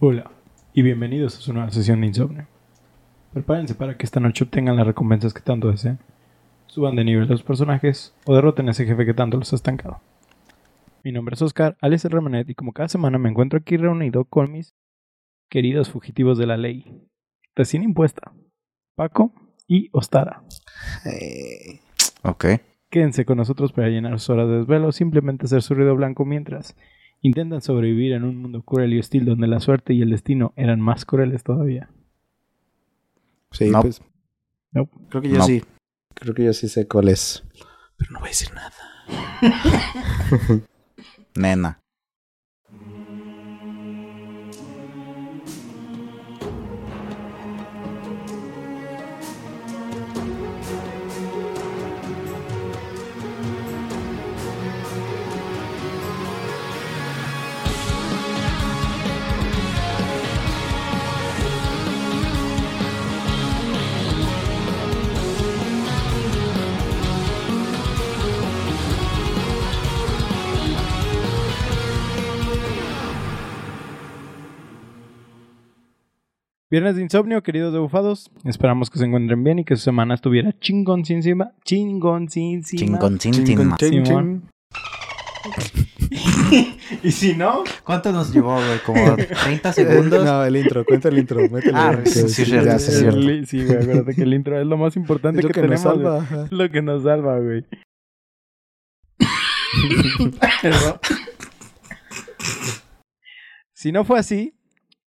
Hola y bienvenidos a su nueva sesión de insomnio. Prepárense para que esta noche obtengan las recompensas que tanto deseen, suban de nivel los personajes o derroten a ese jefe que tanto los ha estancado. Mi nombre es Oscar, alias el Remanet, y como cada semana me encuentro aquí reunido con mis queridos fugitivos de la ley, recién impuesta, Paco y Ostara. Eh, Ok. Quédense con nosotros para llenar sus horas de desvelo, simplemente hacer su ruido blanco mientras intentan sobrevivir en un mundo cruel y hostil donde la suerte y el destino eran más crueles todavía. sí, No. pues. No. Creo que yo No. sí. Creo que yo sí sé cuál es. Pero no voy a decir nada. Nena. Viernes de insomnio, queridos debufados. Esperamos que se encuentren bien y que su semana estuviera chingoncísima. Chingoncísima. Chingoncín. Simón. y si no, ¿Cuánto nos llevó, güey? ¿Como 30 segundos? no, el intro. Cuenta el intro. Métele. Ah, sí, sí, ya sí, el- sí, güey, acuérdate que el intro es lo más importante Es lo que, que nos tenemos. salva. güey. lo que nos salva, güey. Si no fue así,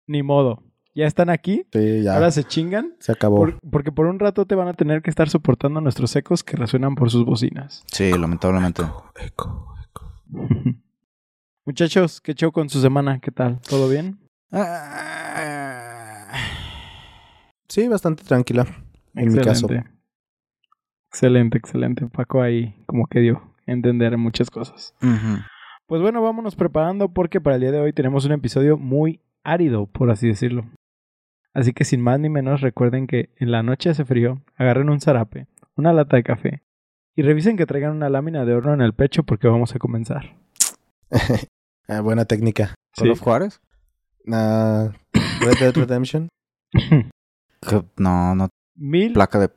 ni modo. Ya están aquí. Sí, ya. Ahora se chingan. se acabó. por- porque por un rato te van a tener que estar soportando nuestros ecos que resuenan por sus bocinas. Sí, lamentablemente. Eco, eco. Muchachos, ¿qué show con su semana? ¿Qué tal? ¿Todo bien? Sí, bastante tranquila. En mi caso. Excelente, excelente. Paco ahí como que dio a entender muchas cosas. Pues bueno, vámonos preparando porque para el día de hoy tenemos un episodio muy árido, por así decirlo. Así que sin más ni menos recuerden que en la noche hace frío, agarren un zarape, una lata de café y revisen que traigan una lámina de horno en el pecho porque vamos a comenzar. Ah, buena técnica. ¿Call Sí. of Juárez? Red Dead Redemption. No, no. Mil, Placa de...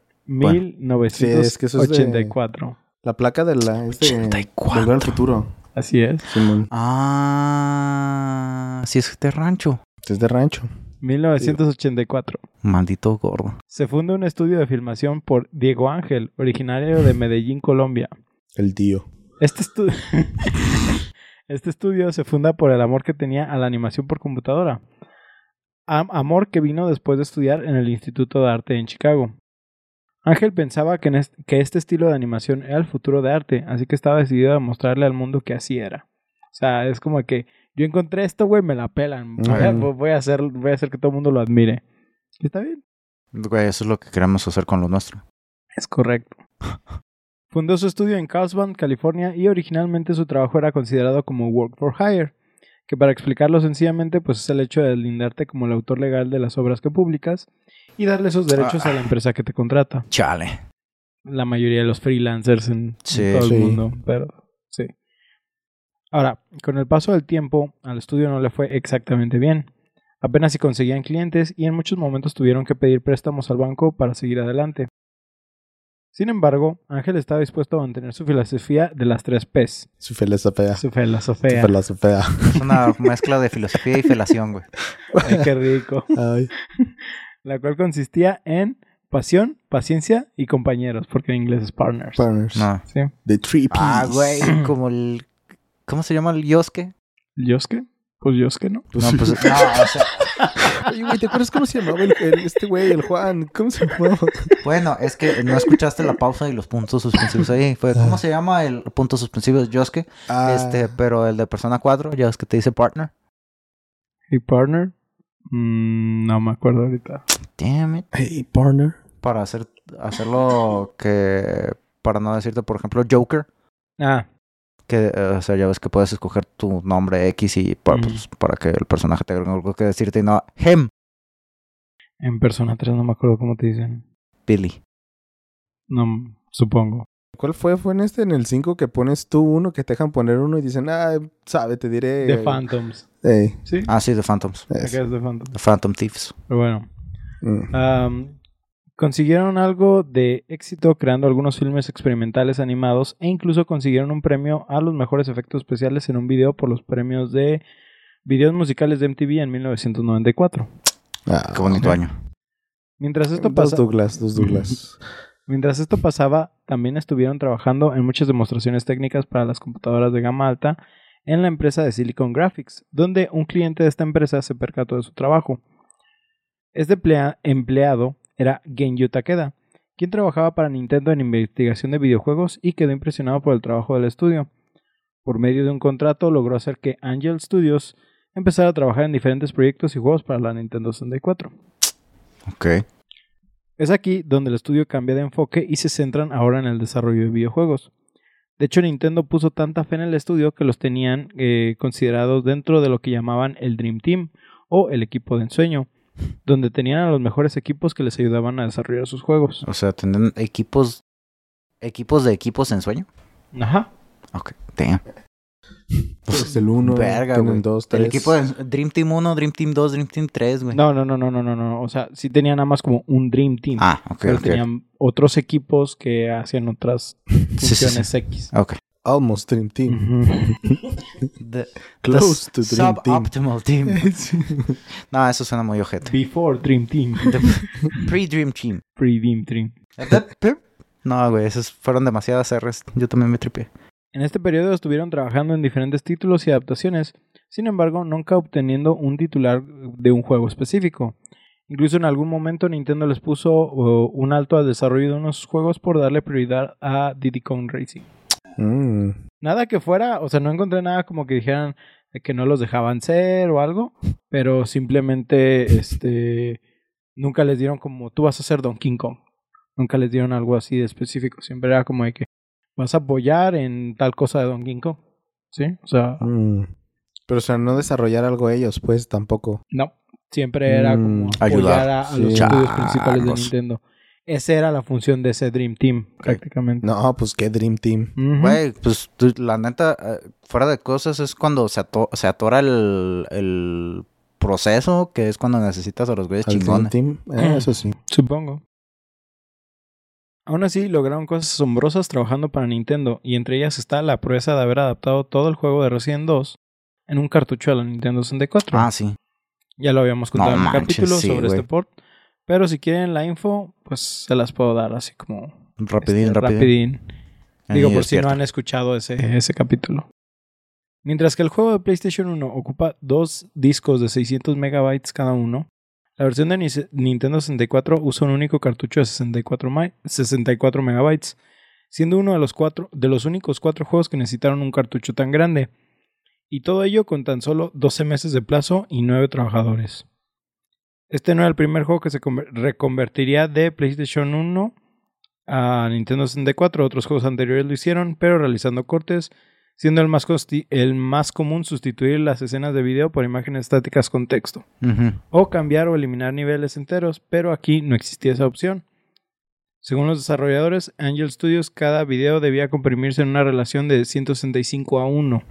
Sí, es que es 1984. La placa de la. Es de, 84. Volver al futuro. Así es. Simón. Ah... Sí, es de rancho. Es de rancho. 1984. Maldito gordo. Se funda un estudio de filmación por Diego Ángel, originario de Medellín, Colombia. El tío. Este, estu- este estudio se funda por el amor que tenía a la animación por computadora. Am- amor que vino después de estudiar en el Instituto de Arte en Chicago. Ángel pensaba que, en est- que este estilo de animación era el futuro de arte, así que estaba decidido a mostrarle al mundo que así era. O sea, es como que yo encontré esto, güey, me la pelan. Voy a, Ujú. voy a hacer, voy a hacer que todo el mundo lo admire. Y Está bien. Güey, eso es lo que queremos hacer con lo nuestro. Es correcto. Fundó su estudio en Carlsbad, California, y originalmente su trabajo era considerado como work for hire, que para explicarlo sencillamente, pues es el hecho de lindarte como el autor legal de las obras que publicas y darle esos derechos a la empresa que te contrata. Chale. La mayoría de los freelancers en, todo Sí. el mundo, pero. Ahora, con el paso del tiempo, al estudio no le fue exactamente bien. Apenas si conseguían clientes y en muchos momentos tuvieron que pedir préstamos al banco para seguir adelante. Sin embargo, Ángel estaba dispuesto a mantener su filosofía de las tres P's. Su filosofía. Su Su filosofía. filosofía. Es una mezcla de filosofía y felación, güey. Ay, qué rico. Ay. La cual consistía en pasión, paciencia y compañeros, porque en inglés es partners. Partners. No. ¿Sí? The Three Ps. Ah, güey, como el... ¿Cómo se llama el Yosuke? ¿Yosuke? Pues Yosuke, ¿no? Pues No, pues... No, o sea... Oye, güey, ¿te acuerdas cómo se llamaba el, el- este güey, el Juan? ¿Cómo se llamaba? Bueno, es que no escuchaste la pausa y los puntos suspensivos ahí. Fue, ¿cómo se llama el punto suspensivo de Yosuke? Ah, Este, pero el de Persona 4, ya es que te dice partner. ¿Y partner? Mm, no me acuerdo ahorita. Damn it. Hey, partner. Para hacer, hacerlo que... Para no decirte, por ejemplo, Joker. Ah, Que, eh, o sea, ya ves que puedes escoger tu nombre X y pa- Mm. pues, para que el personaje tenga algo que decirte y no him, en Persona 3 no me acuerdo cómo te dicen. Billy. No, supongo. ¿Cuál fue? ¿Fue en este? En el 5 que pones tú uno, que te dejan poner uno y dicen, ah, sabe, te diré. The Phantoms. Ey, Sí, Ah, sí, The Phantoms. acá es The Phantoms. The Phantom Thieves. Pero bueno. Mm. Consiguieron algo de éxito creando algunos filmes experimentales animados e incluso consiguieron un premio a los mejores efectos especiales en un video por los premios de videos musicales de MTV en 1994. Ah, Qué bonito año. Mientras esto, Dos pasa- Douglas, dos Douglas. mientras esto pasaba, también estuvieron trabajando en muchas demostraciones técnicas para las computadoras de gama alta en la empresa de Silicon Graphics, donde un cliente de esta empresa se percató de su trabajo. Este emplea- empleado era Genyu Takeda, quien trabajaba para Nintendo en investigación de videojuegos y quedó impresionado por el trabajo del estudio. Por medio de un contrato logró hacer que Angel Studios empezara a trabajar en diferentes proyectos y juegos para la Nintendo 64. Ok. Es aquí donde el estudio cambia de enfoque y se centran ahora en el desarrollo de videojuegos. De hecho, Nintendo puso tanta fe en el estudio que los tenían eh, considerados dentro de lo que llamaban el Dream Team o el equipo de ensueño, donde tenían a los mejores equipos que les ayudaban a desarrollar sus juegos. O sea, ¿tienen equipos equipos de equipos en sueño? Ajá. Ok. Damn. Es el uno, Verga, tienen güey. dos, El tres. equipo de Dream Team 1, Dream Team 2, Dream Team 3, güey. No, no, no, no, no, no, no. O sea, sí tenían nada más como un Dream Team. Ah, ok, pero ok. tenían otros equipos que hacían otras Sí, sí, funciones sí. X. Ok. Almost Dream Team. Ujú. The, Close to Dream Team. Suboptimal Team. No, eso suena muy ojete. Before Dream Team. Pre-Dream Team. Pre-Dream Team. No, güey, esos fueron demasiadas R's. Yo también me tripié. En este periodo estuvieron trabajando en diferentes títulos y adaptaciones, sin embargo, nunca obteniendo un titular de un juego específico. Incluso en algún momento Nintendo les puso uh, un alto al desarrollo de unos juegos por darle prioridad a Diddy Kong Racing. Mm. Nada que fuera, o sea, no encontré nada como que dijeran que no los dejaban ser o algo, pero simplemente este nunca les dieron como tú vas a ser Donkey Kong. Nunca les dieron algo así de específico, siempre era como de que vas a apoyar en tal cosa de Donkey Kong. ¿Sí? O sea, Mm. Pero, o sea, no desarrollar algo ellos, pues, tampoco. no, siempre era como Mm, apoyar ayudar. a, a los estudios principales de. Nintendo. Esa era la función de ese Dream Team, prácticamente. No, pues, qué Dream Team. Güey, pues tú- la neta, eh, fuera de cosas, es cuando se, ato- se atora el, el proceso, que es cuando necesitas a los güeyes Al Dream chingones. Team. Eh, eso sí. Supongo. Aún así, lograron cosas asombrosas trabajando para Nintendo, y entre ellas está la proeza de haber adaptado todo el juego de Resident 2 en un cartucho a la Nintendo 64. Ah, sí. ya lo habíamos contado No en un manches, capítulo sí, sobre este port. Pero si quieren la info, pues se las puedo dar así como Rapidín, este, rapidín. Digo, por si no han escuchado ese, ese capítulo. Mientras que el juego de PlayStation 1 ocupa dos discos de 600 megabytes cada uno, la versión de Ni- Nintendo 64 usa un único cartucho de 64, mi- 64 megabytes, siendo uno de los, cuatro, de los únicos cuatro juegos que necesitaron un cartucho tan grande. Y todo ello con tan solo 12 meses de plazo y 9 trabajadores. Este no era el primer juego que se conver- reconvertiría de PlayStation 1 a Nintendo 64. Otros juegos anteriores lo hicieron, pero realizando cortes, siendo el más, el más común sustituir las escenas de video por imágenes estáticas con texto, o cambiar o eliminar niveles enteros, pero aquí no existía esa opción. Según los desarrolladores, Angel Studios, cada video debía comprimirse en una relación de 165 a 1.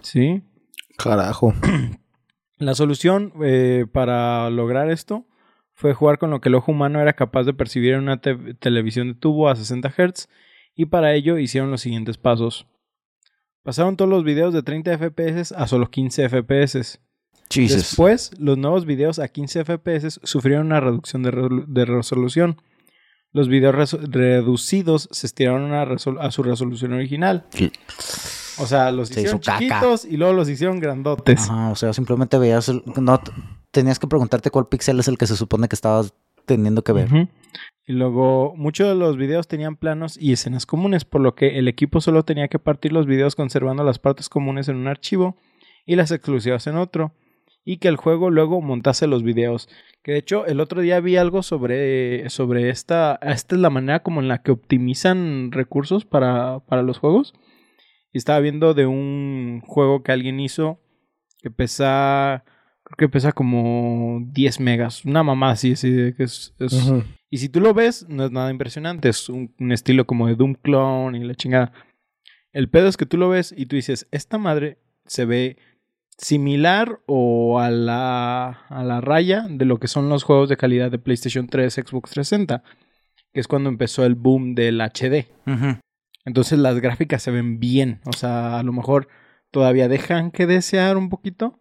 ¿Sí? Carajo. La solución eh, para lograr esto fue jugar con lo que el ojo humano era capaz de percibir en una te- televisión de tubo a 60 Hz y para ello hicieron los siguientes pasos. Pasaron todos los videos de 30 FPS a solo 15 FPS. Jesus. Después, los nuevos videos a 15 FPS sufrieron una reducción de, re- de resolución. Los videos reducidos se estiraron a, a su resolución original. Sí. O sea, los Se hicieron hizo caca. chiquitos y luego los hicieron grandotes. Ajá, o sea, simplemente veías... el- no, tenías que preguntarte cuál píxel es el que se supone que estabas teniendo que ver. Y luego, muchos de los videos tenían planos y escenas comunes, por lo que el equipo solo tenía que partir los videos conservando las partes comunes en un archivo y las exclusivas en otro. Y que el juego luego montase los videos. Que de hecho, el otro día vi algo sobre, sobre esta. Esta es la manera como en la que optimizan recursos para, para los juegos. Y estaba viendo de un juego que alguien hizo que pesa creo que pesa como 10 megas. Una mamá así, así de que es... Y si tú lo ves, no es nada impresionante. Es un, un estilo como de Doom Clone y la chingada. El pedo es que tú lo ves y tú dices, esta madre se ve similar o a la, a la raya de lo que son los juegos de calidad de PlayStation 3, Xbox 360, que es cuando empezó el boom del HD. Entonces las gráficas se ven bien. O sea, a lo mejor todavía dejan que desear un poquito.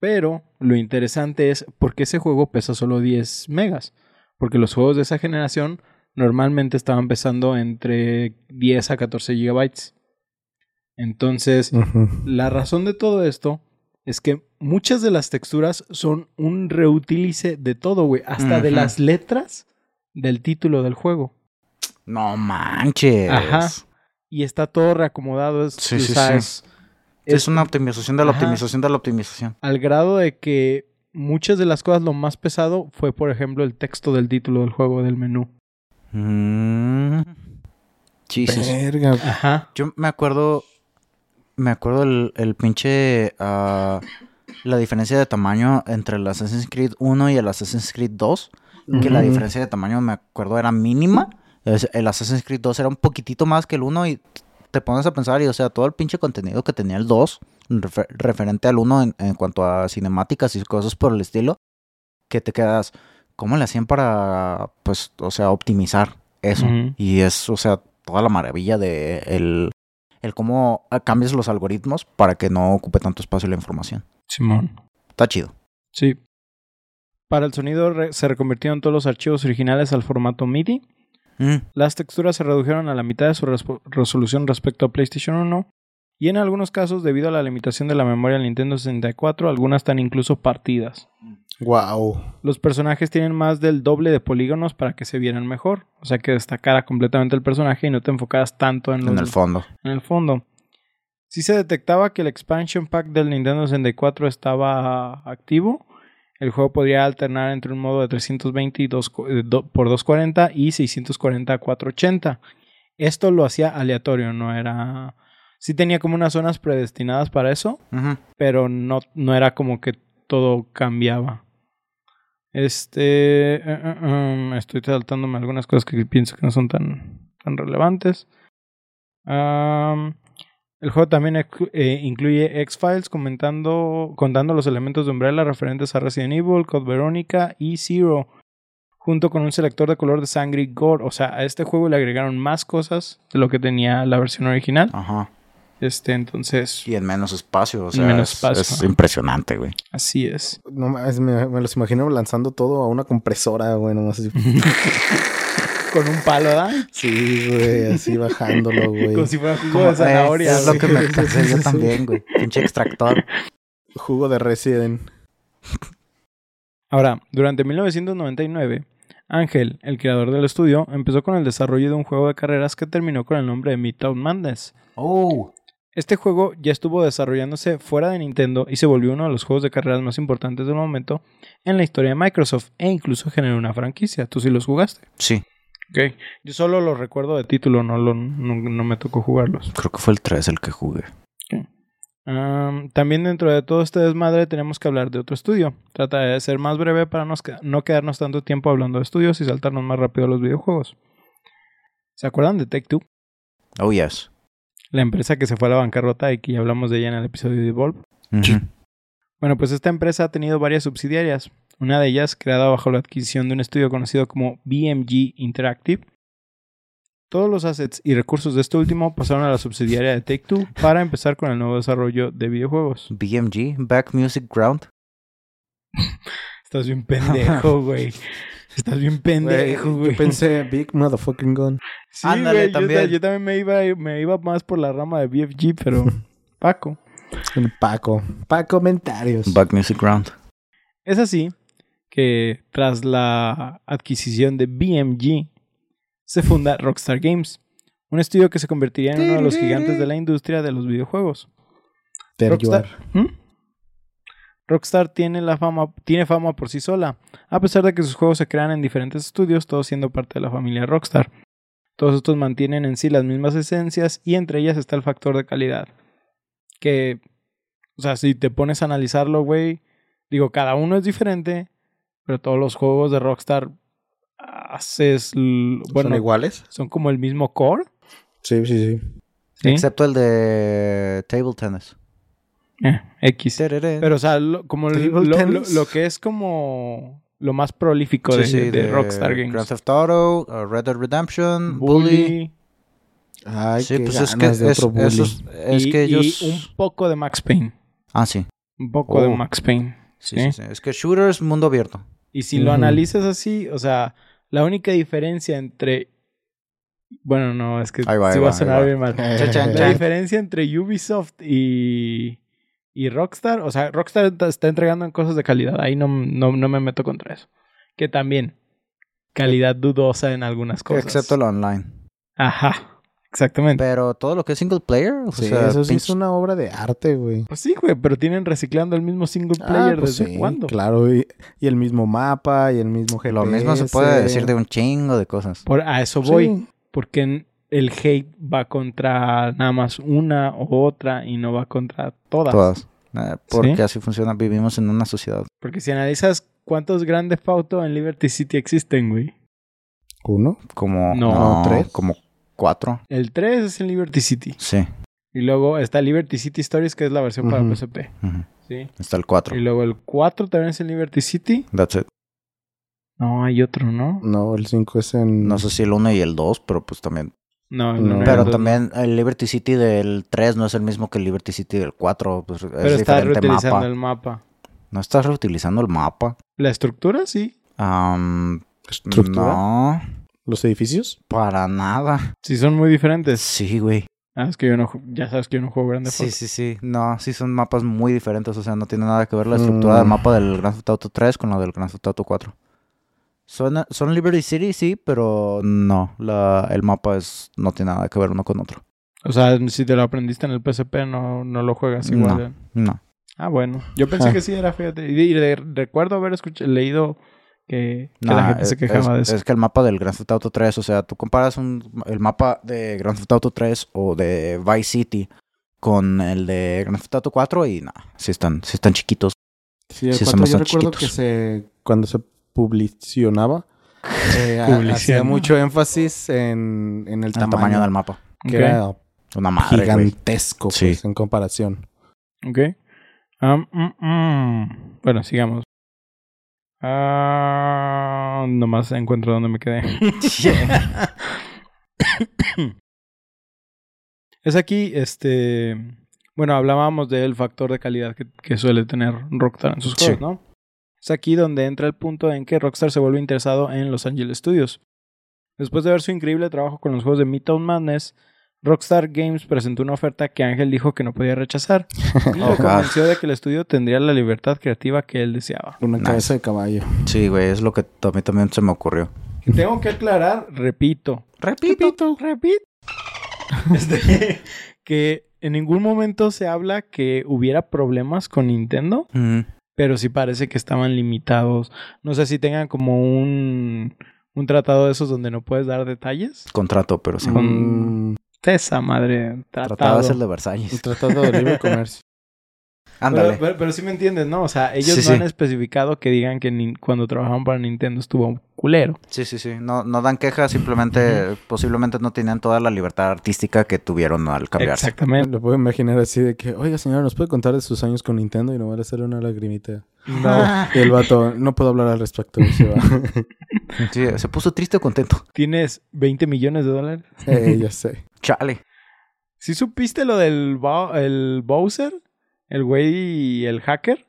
Pero lo interesante es por qué ese juego pesa solo 10 megas. Porque los juegos de esa generación normalmente estaban pesando entre 10 a 14 gigabytes. Entonces, la razón de todo esto es que muchas de las texturas son un reutilice de todo, güey. Hasta de las letras del título del juego. No manches. Ajá. Y está todo reacomodado. Es, Sí, sí, sí. es- Es, una optimización de la Ajá. optimización de la optimización. al grado de que muchas de las cosas lo más pesado fue, por ejemplo, el texto del título del juego del menú. Mm. Jesus. Verga. Ajá. Yo me acuerdo. Me acuerdo el, el pinche. ah, la diferencia de tamaño entre el Assassin's Creed 1 y el Assassin's Creed 2. Que la diferencia de tamaño, me acuerdo, era mínima. El Assassin's Creed 2 era un poquitito más que el 1 y te pones a pensar y, o sea, todo el pinche contenido que tenía el 2 refer- referente al 1 en, en cuanto a cinemáticas y cosas por el estilo, que te quedas, ¿cómo le hacían para, pues, o sea, optimizar eso? Y es, o sea, toda la maravilla de el, el cómo ah, cambias los algoritmos para que no ocupe tanto espacio la información. Simón. Está chido. Sí. Para el sonido re- se reconvirtieron todos los archivos originales al formato MIDI. Mm, Las texturas se redujeron a la mitad de su resolución respecto a PlayStation 1. Y en algunos casos, debido a la limitación de la memoria del Nintendo 64, algunas están incluso partidas. Wow. Los personajes tienen más del doble de polígonos para que se vieran mejor. O sea que destacara completamente el personaje y no te enfocaras tanto en, en los- el fondo. en el fondo. Sí se detectaba que el expansion pack del Nintendo 64 estaba activo. El juego podría alternar entre un modo de 320 y 2 co- eh, do- por 240 y 640 a 480. Esto lo hacía aleatorio, no era... Sí tenía como unas zonas predestinadas para eso, pero no, no era como que todo cambiaba. Este... eh, eh, um, estoy saltándome algunas cosas que pienso que no son tan, tan relevantes. El juego también eh, incluye X-Files comentando, contando los elementos de Umbrella referentes a Resident Evil, Code Veronica y Zero, junto con un selector de color de sangre y gore. O sea, a este juego le agregaron más cosas de lo que tenía la versión original. Ajá. Este, entonces, Y en menos espacio, o En sea, menos es, espacio, es impresionante, güey. así es. No me, me los imagino lanzando todo a una compresora, güey, nomás así. Con un palo, ¿verdad? Sí, güey, así bajándolo, güey. Como si fuera jugo de zanahoria. es, es lo que me pensé yo también, güey. Pinche extractor. Jugo de Resident. Ahora, durante 1999, Ángel, el creador del estudio, empezó con el desarrollo de un juego de carreras que terminó con el nombre de Midtown Madness. Oh. Este juego ya estuvo desarrollándose fuera de Nintendo y se volvió uno de los juegos de carreras más importantes del momento en la historia de Microsoft e incluso generó una franquicia. ¿Tú sí los jugaste? Sí, Ok. Yo solo los recuerdo de título, no, lo, no, no me tocó jugarlos. creo que fue el 3 el que jugué. Am, también dentro de todo este desmadre tenemos que hablar de otro estudio. Trata de ser más breve para nos que- no quedarnos tanto tiempo hablando de estudios y saltarnos más rápido a los videojuegos. ¿Se acuerdan de Take-Two? Oh, yes. La empresa que se fue a la bancarrota y que ya hablamos de ella en el episodio de Evolve. Ujú. Bueno, pues esta empresa ha tenido varias subsidiarias. Una de ellas creada bajo la adquisición de un estudio conocido como BMG Interactive. Todos los assets y recursos de este último pasaron a la subsidiaria de Take-Two para empezar con el nuevo desarrollo de videojuegos. BMG, Back Music Ground. Estás bien pendejo, güey. Estás bien pendejo, Güey. Yo pensé Big Motherfucking Gun. Sí, Ándale, también. ta- Yo, también me iba, me iba más por la rama de BFG, pero Paco. El Paco. Paco comentarios. Back Music Ground. Es así que tras la adquisición de BMG se funda Rockstar Games, un estudio que se convertiría en uno de los gigantes de la industria de los videojuegos. Rockstar. ¿Mm? Rockstar tiene la fama, tiene fama por sí sola, a pesar de que sus juegos se crean en diferentes estudios, todos siendo parte de la familia Rockstar. Todos estos mantienen en sí las mismas esencias y entre ellas está el factor de calidad. Que, o sea, si te pones a analizarlo, güey, Digo, cada uno es diferente, pero todos los juegos de Rockstar haces... Bueno, ¿Son iguales? son como el mismo core. Sí, sí, sí. ¿sí? Excepto el de Table Tennis. Eh, X. Tereré. Pero, o sea, lo- como lo, lo- lo que es como lo más prolífico Sí, de, sí, de Rockstar Games. Grand Theft Auto, uh, Red Dead Redemption, Bully. Bully. Ay, Sí, pues es que, ganas de es, otro bully. esos- es y, que y ellos... un poco de Max Payne. Ah, sí. Un poco de Oh. Max Payne. Sí, ¿Sí? sí, sí. Es que shooters, mundo abierto. Y si lo analizas así, o sea, la única diferencia entre. Bueno, no, es que Ahí va, sí ahí va a sonar va. bien mal. Chan, chan, La diferencia entre Ubisoft y, y Rockstar, o sea, Rockstar está- está entregando en cosas de calidad. Ahí no, no, no me meto contra eso. Que también, calidad dudosa en algunas cosas. Excepto lo online. Ajá, exactamente. Pero todo lo que es single player, o Sí, sea, eso sí es una obra de arte, güey. Pues sí, güey, pero tienen reciclando el mismo single Ah, player pues desde sí, cuándo. Claro, y, y el mismo mapa, y el mismo GPS. lo mismo se puede decir de un chingo de cosas. Por, a eso voy. Sí. Porque el hate va contra nada más una o otra y no va contra todas. Todas. Eh, porque ¿Sí? así funciona. Vivimos en una sociedad. Porque si analizas cuántos grandes Auto en Liberty City existen, güey. ¿Uno? Como... No, ¿tres? Como cuatro. El 3 es en Liberty City. Sí. Y luego está Liberty City Stories, que es la versión para Ujú. PSP. Ujú. Sí. Está el cuatro. Y luego el 4 también es en Liberty City. That's it. No, hay otro, ¿no? No, el 5 es en... No sé si el uno y el dos, pero pues también. No, el No. Pero el también el Liberty City del 3 no es el mismo que el Liberty City del 4. Pues es Pero está diferente reutilizando mapa. el mapa. ¿No estás reutilizando el mapa? La estructura, sí. Am, ¿Estructura? no, ¿Los edificios? para nada. Sí, son muy diferentes. Sí, güey. Ah, es que yo no, ya sabes que yo no juego grande Sí, sí, sí. No, sí son mapas muy diferentes. O sea, no tiene nada que ver la estructura Mm. del mapa del Grand Theft Auto 3 con la del Grand Theft Auto 4. Son, son Liberty City, sí, pero no. La, el mapa es no tiene nada que ver uno con otro. O sea, si te lo aprendiste en el PSP, no, no lo juegas igual. No. ¿eh? No. Ah, bueno. Yo pensé Ah. que sí era, fíjate. Y, de- recuerdo haber escuchado, leído que, que la gente se es- quejaba de es, eso. es que el mapa del Grand Theft Auto 3, o sea, tú comparas un, el mapa de Grand Theft Auto 3 o de Vice City con el de Grand Theft Auto 4 y nada, sí están, sí están chiquitos. Sí, el Sí, 4 son yo recuerdo chiquitos. que se... Cuando se publicionaba, eh, hacía mucho énfasis en, en el El tamaño, tamaño, del mapa. que Ok, era Una madre, gigantesco, Sí. pues, en comparación. ok. Am, mm, mm. Bueno, sigamos. Ah, nomás encuentro dónde me quedé. es aquí, este... Bueno, hablábamos del factor de calidad que, que suele tener Rockstar en sus Sí. juegos, ¿no? Es aquí donde entra el punto en que Rockstar se vuelve interesado en Los Angeles Studios. Después de ver su increíble trabajo con los juegos de Midtown Madness, Rockstar Games presentó una oferta que Ángel dijo que no podía rechazar y lo Oh, God. convenció de que el estudio tendría la libertad creativa que él deseaba. Una Nice. cabeza de caballo. Sí, güey, es lo que a mí también se me ocurrió. Y tengo que aclarar, repito, Repito. repito, este, que en ningún momento se habla que hubiera problemas con Nintendo, Mm, pero sí parece que estaban limitados. No sé si tengan como un, un tratado de esos donde no puedes dar detalles. contrato, pero sí. Con- Mm, Esa madre, tratado. Trataba de ser de un Versalles. tratado de libre comercio. Ándale. Pero, pero, pero sí me entiendes, ¿no? O sea, ellos Sí, no sí. han especificado que digan que cuando trabajaban para Nintendo estuvo culero. Sí, sí, sí. No, no dan quejas, simplemente, posiblemente no tenían toda la libertad artística que tuvieron al cambiarse. Exactamente. Lo puedo imaginar así de que, oiga señora, ¿nos puede contar de sus años con Nintendo? Y no va a hacerle una lagrimita. No. El vato, no puedo hablar al respecto. se va. Sí, se puso triste o contento. Tienes 20 millones de dólares. Eh, ya sé. Chale. ¿Sí supiste lo del el Bowser? El güey y el hacker,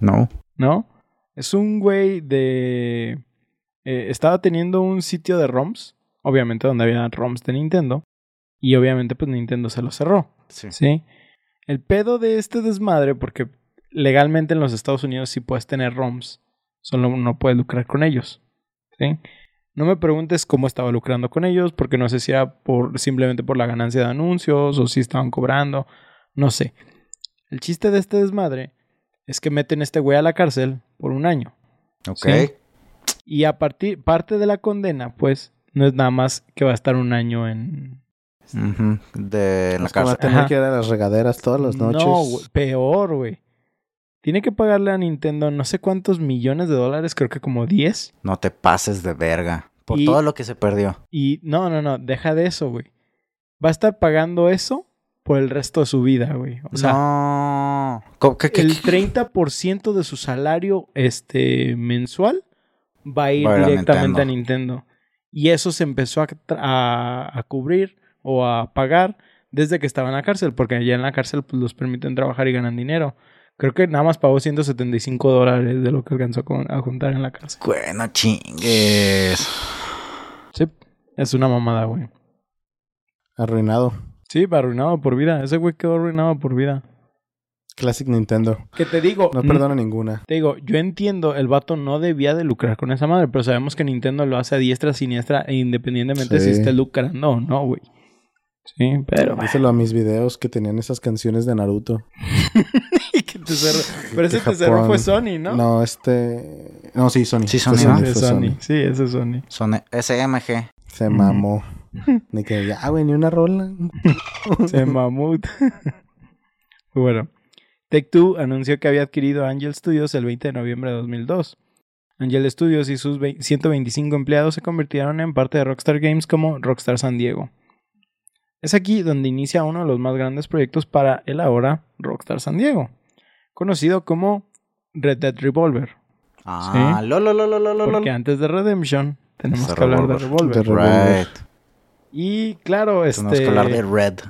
No. ¿no? Es un güey de... eh, estaba teniendo un sitio de ROMs, obviamente donde había ROMs de Nintendo, y obviamente pues Nintendo se lo cerró, Sí. ¿sí? El pedo de este desmadre, porque legalmente en los Estados Unidos sí puedes tener ROMs, solo no puedes lucrar con ellos, ¿sí? No me preguntes cómo estaba lucrando con ellos, porque no sé si era por, simplemente por la ganancia de anuncios o si estaban cobrando, no sé. El chiste de este desmadre es que meten a este güey a la cárcel por un año. Ok. Sí. Y a partir, parte de la condena, pues, no es nada más que va a estar un año en... De la Es que va a cárcel. tener Ajá. que ir a las regaderas todas las noches. No, güey, peor, güey. Tiene que pagarle a Nintendo no sé cuántos millones de dólares, creo que como 10. No te pases de verga. Por Y- todo lo que se perdió. Y no, no, no, deja de eso, güey. Va a estar pagando eso por el resto de su vida, güey. O sea, no. ¿Cómo- qué- qué- el qué? 30% de su salario este, mensual va a ir Va a directamente a Nintendo. Y eso se empezó a- a cubrir o a pagar desde que estaba en la cárcel, porque allá en la cárcel pues, los permiten trabajar y ganan dinero. Creo que nada más pagó 175 dólares de lo que alcanzó con- a juntar en la cárcel. Bueno, chingues. Sí, es una mamada, güey. Arruinado. Sí, arruinado por vida. Ese güey quedó arruinado por vida. Classic Nintendo. Que te digo, No mm, perdona ninguna. Te digo, yo entiendo, el vato no debía de lucrar con esa madre, pero sabemos que Nintendo lo hace a diestra, siniestra, e independientemente si esté lucrando o no, güey. Sí, pero... Díselo a mis videos que tenían esas canciones de Naruto. Pero ese Japón. fue Sony, ¿no? No, este. No, sí, Sony. Sí, Sony, ¿no? fue Ese es Sony. Sí, ese es Sony. Son SMG. Se mamó. Ni que ya, güey, ni una rola. Se mamut. bueno, Take-Two anunció que había adquirido Angel Studios el 20 de noviembre de 2002. Angel Studios y sus vei- 125 empleados se convirtieron en parte de Rockstar Games como Rockstar San Diego. Es aquí donde inicia uno de los más grandes proyectos para el ahora Rockstar San Diego, conocido como Red Dead Revolver. Ah, lo, lo, lo, lo, lo, lo, lo. Porque antes de Redemption tenemos que hablar de Revolver. De Revolver. Right. Y claro, Tenemos que este... hablar de Red.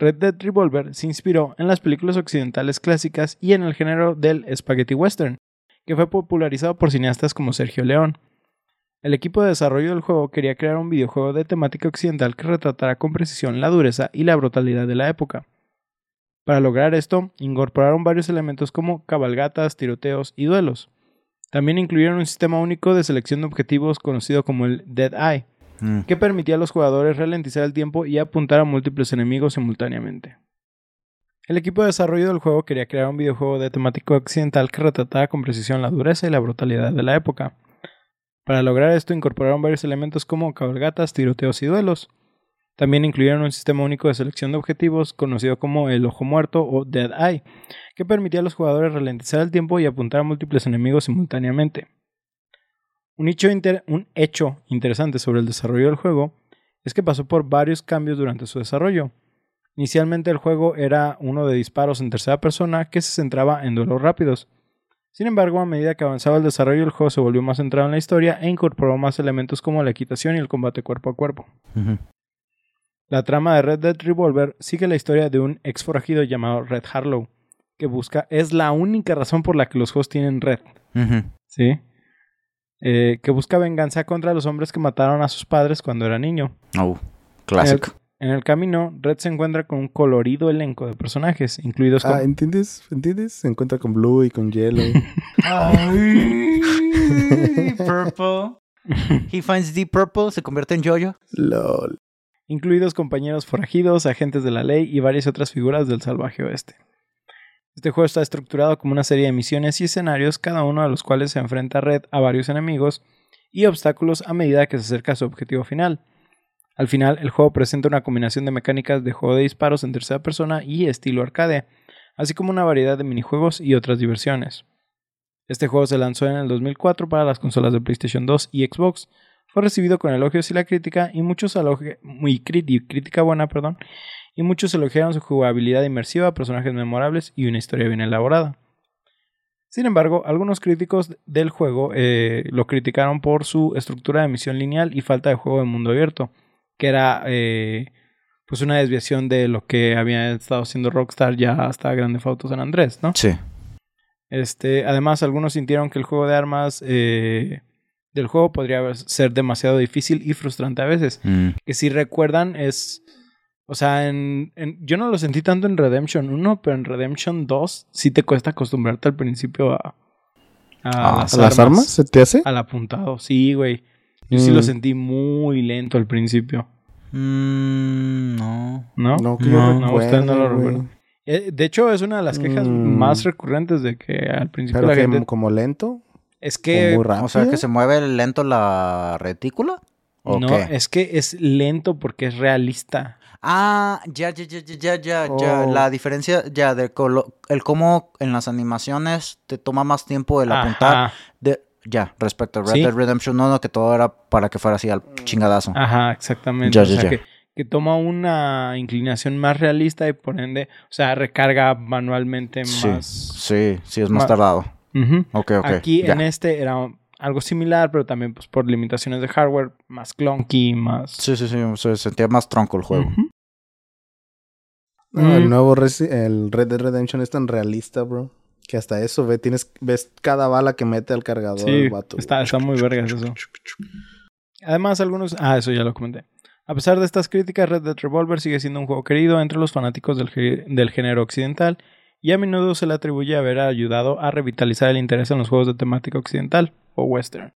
Red Dead Revolver se inspiró en las películas occidentales clásicas y en el género del spaghetti western, que fue popularizado por cineastas como Sergio León. El equipo de desarrollo del juego quería crear un videojuego de temática occidental que retratara con precisión la dureza y la brutalidad de la época. Para lograr esto, incorporaron varios elementos como cabalgatas, tiroteos y duelos. También incluyeron un sistema único de selección de objetivos conocido como el Dead Eye, Mm. que permitía a los jugadores ralentizar el tiempo y apuntar a múltiples enemigos simultáneamente. El equipo de desarrollo del juego quería crear un videojuego de temática occidental que retratara con precisión la dureza y la brutalidad de la época. Para lograr esto incorporaron varios elementos como cabalgatas, tiroteos y duelos. También incluyeron un sistema único de selección de objetivos conocido como el ojo muerto o Dead Eye, que permitía a los jugadores ralentizar el tiempo y apuntar a múltiples enemigos simultáneamente. Un hecho, interesante sobre el desarrollo del juego es que pasó por varios cambios durante su desarrollo. Inicialmente el juego era uno de disparos en tercera persona que se centraba en duelos rápidos. Sin embargo, a medida que avanzaba el desarrollo, el juego se volvió más centrado en la historia e incorporó más elementos como la equitación y el combate cuerpo a cuerpo. La trama de Red Dead Revolver sigue la historia de un ex forajido llamado Red Harlow, que busca, es la única razón por la que los juegos tienen Red. ¿sí? Eh, que busca venganza contra los hombres que mataron a sus padres cuando era niño. Oh, clásico. En el camino, Red se encuentra con un colorido elenco de personajes, incluidos Ah, como... ¿entiendes? ¿Entiendes? Se encuentra con Blue y con Yellow. Ay, purple. He finds the purple, se convierte en Jojo. LOL. Incluidos compañeros forajidos, agentes de la ley y varias otras figuras del salvaje oeste. Este juego está estructurado como una serie de misiones y escenarios, cada uno de los cuales se enfrenta a Red a varios enemigos y obstáculos a medida que se acerca a su objetivo final. Al final, el juego presenta una combinación de mecánicas de juego de disparos en tercera persona y estilo arcade, así como una variedad de minijuegos y otras diversiones. Este juego se lanzó en el 2004 para las consolas de PlayStation 2 y Xbox, fue recibido con elogios y la crítica y muchos muy crítica buena, perdón, y muchos elogiaron su jugabilidad inmersiva, personajes memorables y una historia bien elaborada. Sin embargo, algunos críticos del juego eh, lo criticaron por su estructura de misión lineal y falta de juego de mundo abierto, que era eh, pues una desviación de lo que había estado haciendo Rockstar ya hasta Grande Auto San Andrés, ¿no? Sí. Este, además, algunos sintieron que el juego de armas eh, del juego podría ser demasiado difícil y frustrante a veces. Mm. Que si recuerdan es... O sea, en, en- yo no lo sentí tanto en Redemption 1, pero en Redemption 2 sí te cuesta acostumbrarte al principio a, a Ah, las, ¿A las armas se te hace? Al apuntado, sí, güey. Yo sí Mm. lo sentí muy lento al principio, Mm, no. ¿no? No, que No, yo no, no lo. Eh, De hecho, es una de las quejas Mm. más recurrentes de que al principio Pero la que gente... como lento Es que muy. O sea, que se mueve lento la retícula. ¿O no, qué? es que es lento porque es realista. Ah, ya, ya, ya, ya, ya, ya, ya. Oh. La diferencia, ya, de colo- el cómo en las animaciones te toma más tiempo el apuntar. Ajá, De, ya, respecto a Red Sí. Dead Redemption 1, que todo era para que fuera así al chingadazo. ajá, exactamente. Ya, o ya, sea, ya. Que, que toma una inclinación más realista y por ende, o sea, recarga manualmente sí, más. sí, sí, es más más- tardado. Ujú. Ok, ok. Aquí ya. en este era algo similar, pero también pues por limitaciones de hardware, más clunky, más... Sí, sí, sí, se sentía más tronco el juego. No, el nuevo Resi- el Red Dead Redemption es tan realista, bro. Que hasta eso, ve, tienes, ves cada bala que mete al cargador Sí, el vato. está, está muy vergas eso. Además, algunos... Ah, eso ya lo comenté. A pesar de estas críticas, Red Dead Revolver sigue siendo un juego querido entre los fanáticos del, del género occidental y a menudo se le atribuye haber ayudado a revitalizar el interés en los juegos de temática occidental o western.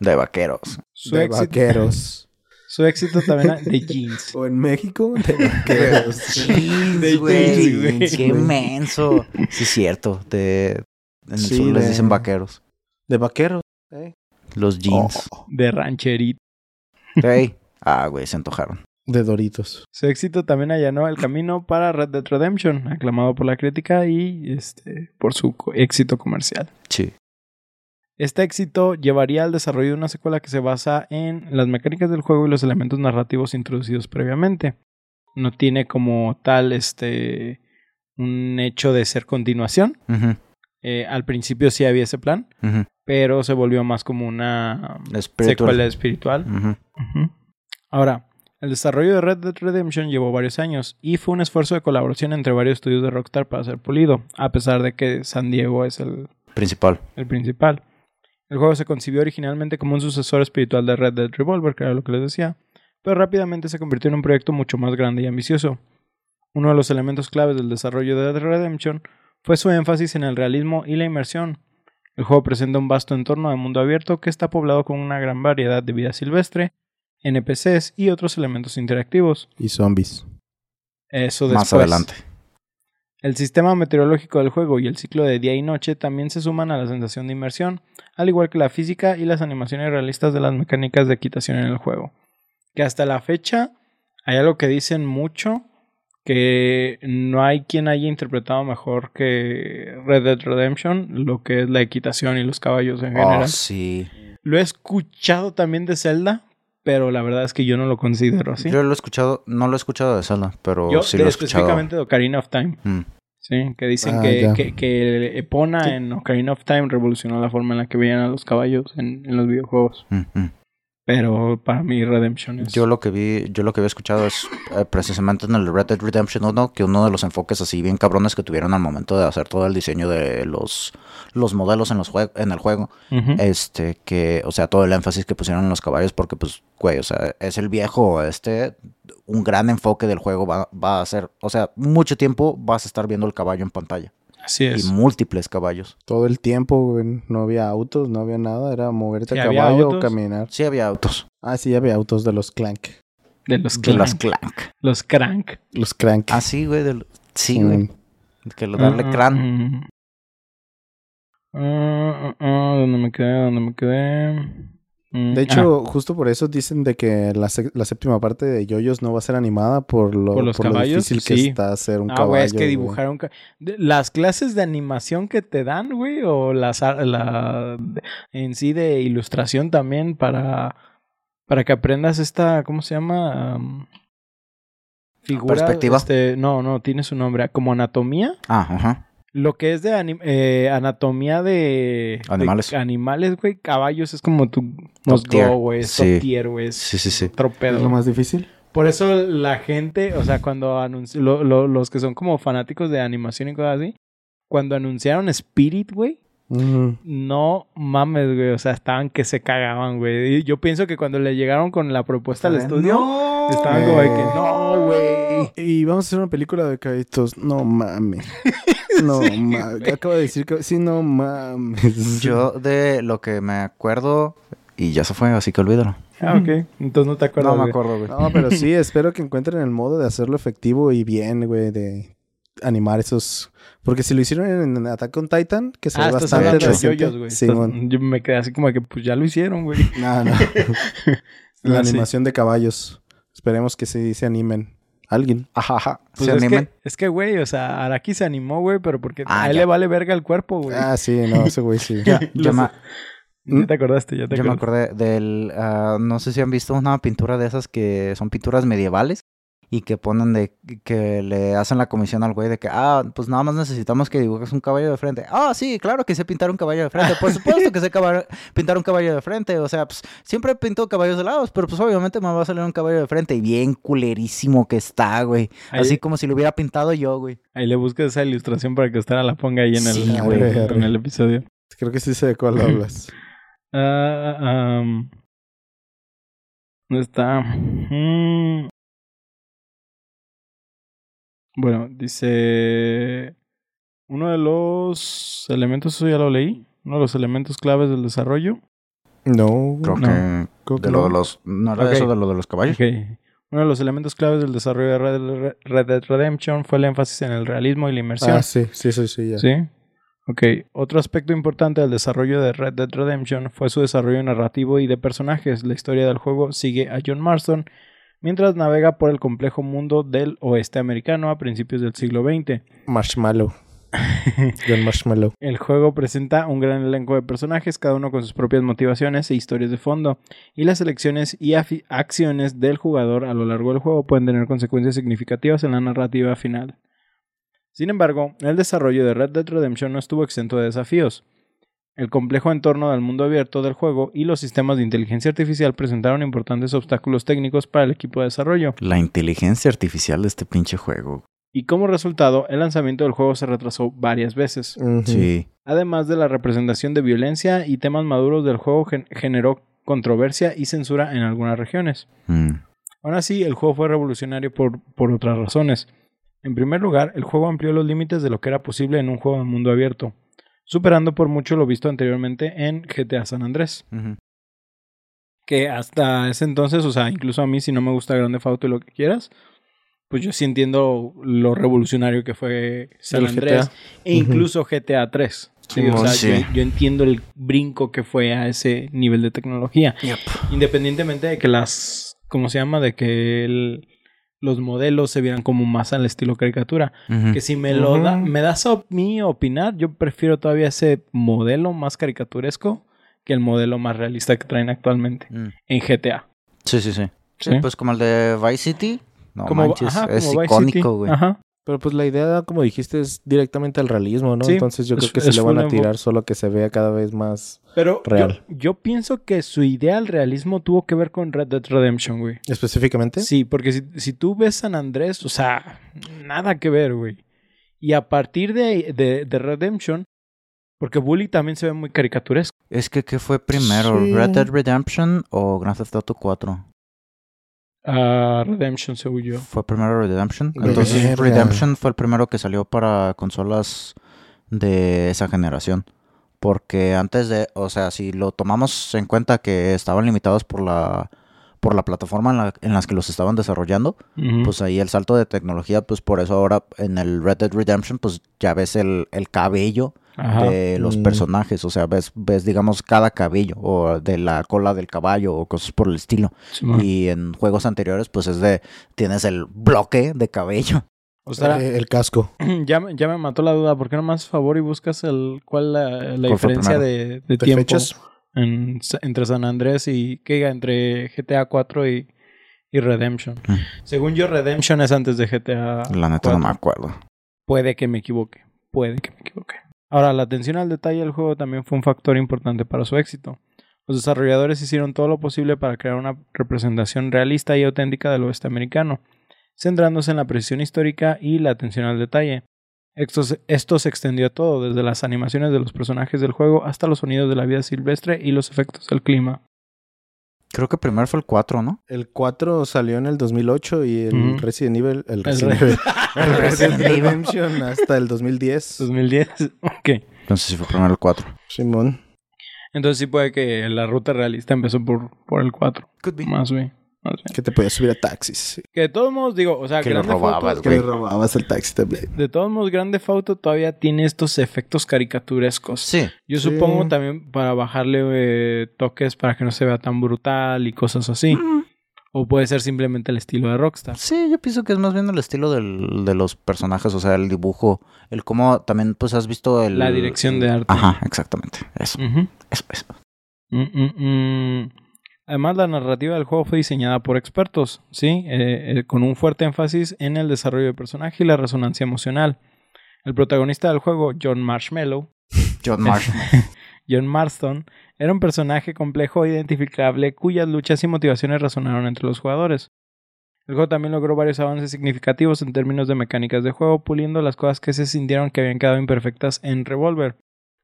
De vaqueros. Su, de éxito, vaqueros. su éxito también de jeans. o en México, de vaqueros. De güey. jeans, güey. Qué menso. Sí, es cierto. De... En el Sí, sur les dicen vaqueros. de vaqueros. eh. Los jeans. Oh, De rancherito. Ey. Ah, güey, se antojaron. De Doritos. Su éxito también allanó el camino para Red Dead Redemption, aclamado por la crítica y este, por su éxito comercial. Sí. Este éxito llevaría al desarrollo de una secuela que se basa en las mecánicas del juego y los elementos narrativos introducidos previamente. No tiene como tal este un hecho de ser continuación. Eh, al principio sí había ese plan, pero se volvió más como una Espiritual. secuela espiritual. Ahora, el desarrollo de Red Dead Redemption llevó varios años y fue un esfuerzo de colaboración entre varios estudios de Rockstar para ser pulido, a pesar de que San Diego es el, Principal. el principal. El juego se concibió originalmente como un sucesor espiritual de Red Dead Revolver, que era lo que les decía, pero rápidamente se convirtió en un proyecto mucho más grande y ambicioso. Uno de los elementos claves del desarrollo de Red Dead Redemption fue su énfasis en el realismo y la inmersión. El juego presenta un vasto entorno de mundo abierto que está poblado con una gran variedad de vida silvestre, NPCs y otros elementos interactivos. Y zombies. Eso Más después. adelante. El sistema meteorológico del juego y el ciclo de día y noche también se suman a la sensación de inmersión, al igual que la física y las animaciones realistas de las mecánicas de equitación en el juego. Que hasta la fecha hay algo que dicen mucho que no hay quien haya interpretado mejor que Red Dead Redemption lo que es la equitación y los caballos en Oh, general. sí. Lo he escuchado también de Zelda, pero la verdad es que yo no lo considero así. Yo lo he escuchado, no lo he escuchado de Zelda, pero Yo, sí de- lo he escuchado. específicamente de Ocarina of Time. Mm. Sí, que dicen Ah, que, que, que Epona Sí. en Ocarina of Time revolucionó la forma en la que veían a los caballos en, en los videojuegos. Mm, mm. Pero para mí Redemption es... Yo lo que vi, yo lo que había escuchado es eh, precisamente en el Red Dead Redemption 1 que uno de los enfoques así bien cabrones que tuvieron al momento de hacer todo el diseño de los, los modelos en los en el juego, este que, o sea, todo el énfasis que pusieron en los caballos porque pues, güey, o sea, es el viejo este un gran enfoque del juego va, va a ser, o sea, mucho tiempo vas a estar viendo el caballo en pantalla Así es. y múltiples caballos. Todo el tiempo, güey. No había autos, no había nada. Era moverte Sí, a caballo o caminar. Sí había autos, Ah, sí, había autos de los Clank. De los de clank. las clank. Los crank. Los Crank. Ah, sí, güey, sí, güey, Mm. que lo darle Ah, crán. mm. Ah, ah, ah, ¿Dónde me quedé? ¿Dónde me quedé? Mm, De hecho, justo por eso dicen de que la, la séptima parte de Yoyos no va a ser animada por lo, ¿Por los lo caballos? difícil que Sí. está hacer un Ah, caballo. güey, es que ca- de- Las clases de animación que te dan, güey, o las, la, en sí de ilustración también para, para que aprendas esta, ¿cómo se llama? Am, figura. Perspectiva. este, no, no, tiene su nombre, como anatomía. Ah, ajá. Lo que es de anim- eh, anatomía de... de Animales. animales, güey, caballos es como tu Top tier. musgo, güey, Sí. top tier, güey, Sí, sí, sí. otro pedo. ¿Es lo más difícil? Por eso la gente, o sea, cuando anunci- lo- lo- los que son como fanáticos de animación y cosas así, cuando anunciaron Spirit, güey, No mames, güey, o sea, estaban que se cagaban, güey. Y Yo pienso que cuando le llegaron con la propuesta al estudio, estaban como de que no, güey. Y vamos a hacer una película de caballitos. No mames. No mames. Acabo de decir que sí, no mames. Yo de lo que me acuerdo, y ya se fue, así que olvídalo. Ah, ok. Entonces no te acuerdas. No me güey. acuerdo, güey. No, pero sí, espero que encuentren el modo de hacerlo efectivo y bien, güey, de animar esos. Porque si lo hicieron en Attack on Titan, que se Ah, ve bastante decente. yoyos, güey. Simón. Estás- Yo me quedé así como que pues ya lo hicieron, güey. No, no. La sí. animación de caballos. Esperemos que sí se animen Alguien. Ajá, ajá. Pues se es que, es que, güey, o sea, Araki se animó, güey, pero porque Ah, a él ya. le vale verga el cuerpo, güey. Ah, sí, no, ese güey sí. Ya, ya me- Ya te acordaste, ya te Yo me acordaste. acordé del... ah, no sé si han visto una pintura de esas que son pinturas medievales y que ponen de... que le hacen la comisión al güey de que, ah, pues nada más necesitamos que dibujes un caballo de frente. Ah, sí, claro que sé pintar un caballo de frente. Por supuesto que sé pintar un caballo de frente. O sea, pues siempre pinto caballos de lados, pero pues obviamente me va a salir un caballo de frente. Y bien culerísimo que está, güey. Ahí- Así como si lo hubiera pintado yo, güey. Ahí le buscas esa ilustración para que usted la ponga ahí en el, Sí, güey. en el episodio. Creo que sí sé de cuál hablas. Ah, am, ¿Dónde está? Mm. Bueno, dice... Uno de los elementos, eso ya lo leí. Uno de los elementos claves del desarrollo. No, Creo No. que... creo que De lo de los... ¿No era eso de lo de los caballos? Ok. Uno de los elementos claves del desarrollo de Red, Red Dead Redemption fue el énfasis en el realismo y la inmersión. Ah, sí, sí, sí, sí, ya. ¿Sí? Ok. Otro aspecto importante del desarrollo de Red Dead Redemption fue su desarrollo narrativo y de personajes. La historia del juego sigue a John Marston mientras navega por el complejo mundo del oeste americano a principios del siglo XX. Marshmallow. John Marshmallow. El juego presenta un gran elenco de personajes, cada uno con sus propias motivaciones e historias de fondo, y las elecciones y acciones del jugador a lo largo del juego pueden tener consecuencias significativas en la narrativa final. Sin embargo, el desarrollo de Red Dead Redemption no estuvo exento de desafíos. El complejo entorno del mundo abierto del juego y los sistemas de inteligencia artificial presentaron importantes obstáculos técnicos para el equipo de desarrollo. La inteligencia artificial de este pinche juego. Y como resultado, el lanzamiento del juego se retrasó varias veces. Sí. Además de la representación de violencia y temas maduros del juego gen- generó controversia y censura en algunas regiones. Mm. Aún así, el juego fue revolucionario por, por otras razones. En primer lugar, el juego amplió los límites de lo que era posible en un juego de mundo abierto, superando por mucho lo visto anteriormente en GTA San Andrés. Que hasta ese entonces, o sea, incluso a mí si no me gusta Grande Auto y lo que quieras, pues yo sí entiendo lo revolucionario que fue San El Andrés GTA. e incluso GTA 3. Sí, o sea, sí. yo, yo entiendo el brinco que fue a ese nivel de tecnología. Independientemente de que las, ¿cómo se llama? De que el- los modelos se vieran como más al estilo caricatura. Que si me lo da, me das a mí opinar, yo prefiero todavía ese modelo más caricaturesco que el modelo más realista que traen actualmente Mm. en GTA. Sí, sí, sí. Sí, ¿Sí? pues como el de Vice City. No como, manches, ajá, es como Vice icónico, City. güey. Ajá. Pero pues la idea, como dijiste, es directamente al realismo, ¿no? Sí, Entonces yo es- creo que es se le van a tirar solo que se vea cada vez más Pero yo, Real. yo pienso que su idea al realismo tuvo que ver con Red Dead Redemption, güey. específicamente. Sí, porque si, si tú ves San Andrés, o sea, nada que ver, güey. Y a partir de, de, de Redemption, porque Bully también se ve muy caricaturesco. Es que, ¿qué fue primero? Sí. ¿Red Dead Redemption o Grand Theft Auto 4? Ah, Redemption, según yo. ¿Fue primero Redemption? Verga. Entonces, Redemption fue el primero que salió para consolas de esa generación. Porque antes de, o sea, si lo tomamos en cuenta que estaban limitados por la por la plataforma en, la, en las que los estaban desarrollando, pues ahí el salto de tecnología, pues por eso ahora en el Red Dead Redemption, pues ya ves el, el cabello Ajá. de los Mm. personajes, o sea, ves, ves, digamos, cada cabello, o de la cola del caballo, o cosas por el estilo. Y en juegos anteriores, pues es de, tienes el bloque de cabello. O sea, Eh, el casco. ya, me- ya me mató la duda. ¿Por qué no haces favor y buscas el cuál la, la ¿Cuál fue diferencia de, de ¿De tiempo fechas? en- entre San Andrés y que diga, entre GTA 4 y, y Redemption? Mm. Según yo, Redemption es antes de GTA. La neta no me 4. acuerdo. Puede que me equivoque. Puede que me equivoque. Ahora, la atención al detalle del juego también fue un factor importante para su éxito. Los desarrolladores hicieron todo lo posible para crear una representación realista y auténtica del oeste americano, centrándose en la precisión histórica y la atención al detalle. Esto, esto se extendió a todo, desde las animaciones de los personajes del juego hasta los sonidos de la vida silvestre y los efectos del clima. Creo que primero fue el 4, ¿no? El 4 salió en el 2008 y el Ujú. Resident Evil, el Resident re- Evil, el Resident Resident Evil. Redemption hasta el 2010. 2010. ok. Entonces sí fue primero el 4. Simón. Entonces sí puede que la ruta realista empezó por, por el 4. Could be. Más bien. Bien. Que te podías subir a taxis. Que de todos modos, digo, o sea, Que Auto- robabas, Que le güey. robabas el taxi también. De todos modos, Grande Auto todavía tiene estos efectos caricaturescos. Sí. Yo Sí. supongo también para bajarle eh, toques para que no se vea tan brutal y cosas así. O puede ser simplemente el estilo de Rockstar. Sí, yo pienso que es más bien el estilo del, de los personajes, o sea, el dibujo, el cómo también pues has visto el... La dirección de arte. Ajá, exactamente. Eso, Ujú. eso, eso. Mm, mm, mm. Además, la narrativa del juego fue diseñada por expertos, ¿sí? Eh, eh, con un fuerte énfasis en el desarrollo de personaje y la resonancia emocional. El protagonista del juego, John Marshmallow, John Marshall. John Marston, era un personaje complejo e identificable cuyas luchas y motivaciones resonaron entre los jugadores. El juego también logró varios avances significativos en términos de mecánicas de juego, puliendo las cosas que se sintieron que habían quedado imperfectas en Revolver,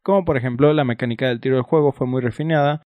como por ejemplo la mecánica del tiro del juego fue muy refinada,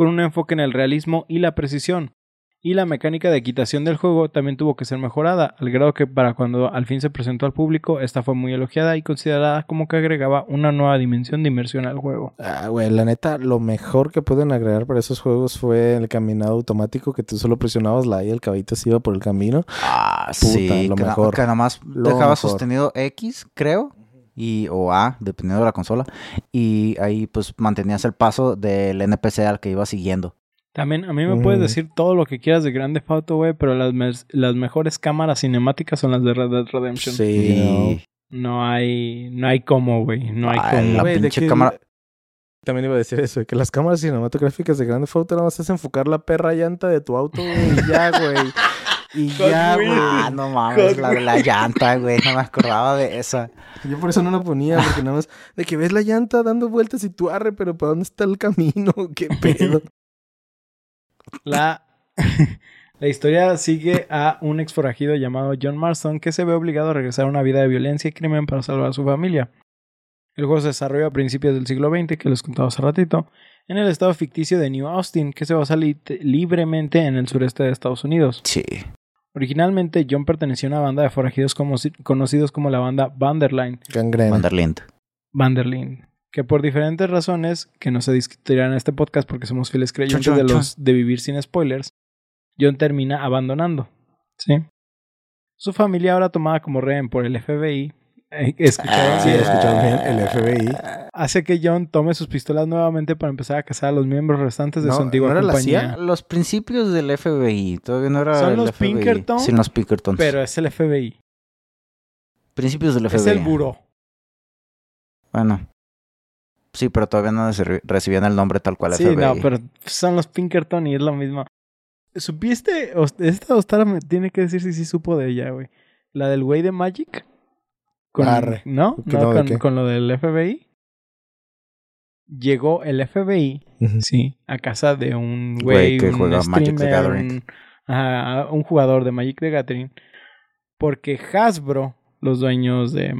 con un enfoque en el realismo y la precisión, y la mecánica de equitación del juego también tuvo que ser mejorada, al grado que para cuando al fin se presentó al público, esta fue muy elogiada y considerada como que agregaba una nueva dimensión de inmersión al juego. Ah, güey, la neta, lo mejor que pueden agregar para esos juegos fue el caminado automático, que tú solo presionabas la y el caballito se iba por el camino. Ah, sí, lo que, na- mejor. que nada más dejaba mejor. sostenido X, creo, y, o A, dependiendo de la consola, y ahí pues mantenías el paso del NPC al que iba siguiendo. También a mí me puedes decir todo lo que quieras de Grand Theft Auto, güey, pero las, las mejores cámaras cinemáticas son las de Red Dead Redemption. Sí, Y- No hay no hay cómo, güey, no hay Ah, cómo. la pinche que- cámara- También iba a decir eso, que las cámaras cinematográficas de Grand Theft Auto nada más es enfocar la perra llanta de tu auto, güey, y ya, güey. Y ya, Hot güey. Wheels. Ah, no mames, la de la llanta, güey, no me acordaba de esa. Yo por eso no la ponía, porque nada más de que ves la llanta dando vueltas y tú arre, pero ¿para dónde está el camino? ¿Qué pedo? La, la historia sigue a un ex forajido llamado John Marston que se ve obligado a regresar a una vida de violencia y crimen para salvar a su familia. El juego se desarrolla a principios del siglo XX, que les contaba hace ratito, en el estado ficticio de New Austin, que se basa li- libremente en el sureste de Estados Unidos. Sí. Originalmente, John pertenecía a una banda de forajidos como- conocidos como la banda Vanderline. Vanderlind. Vanderlyn, que por diferentes razones, que no se discutirán en este podcast porque somos fieles creyentes Chon, chon, de los de vivir sin spoilers, John termina abandonando. ¿Sí? Su familia ahora tomada como rehén por el FBI, ¿escucharon? Ah, Sí, Sí, escucharon bien, el FBI. hace que John tome sus pistolas nuevamente para empezar a cazar a los miembros restantes de No, su antigua ¿no era la compañía. CIA? Los principios del FBI, todavía no era Son el los FBI. Pinkerton, Sí, los Pinkertons. Pero es el FBI, Principios del FBI. es el buró. Bueno. Sí, pero todavía no reci- recibían el nombre tal cual Sí, FBI. no, pero son los Pinkerton y es lo mismo. ¿Supiste? Esta Ostara me tiene que decir si sí supo de ella, güey. La del güey de Magic. Con, Arre. ¿No? ¿Qué- no con, qué? con lo del FBI. Llegó el FBI, sí, a casa de un Güey güey, que un juega Magic the streamer, Gathering. Un, ajá, un jugador de Magic the Gathering. Porque Hasbro, los dueños de,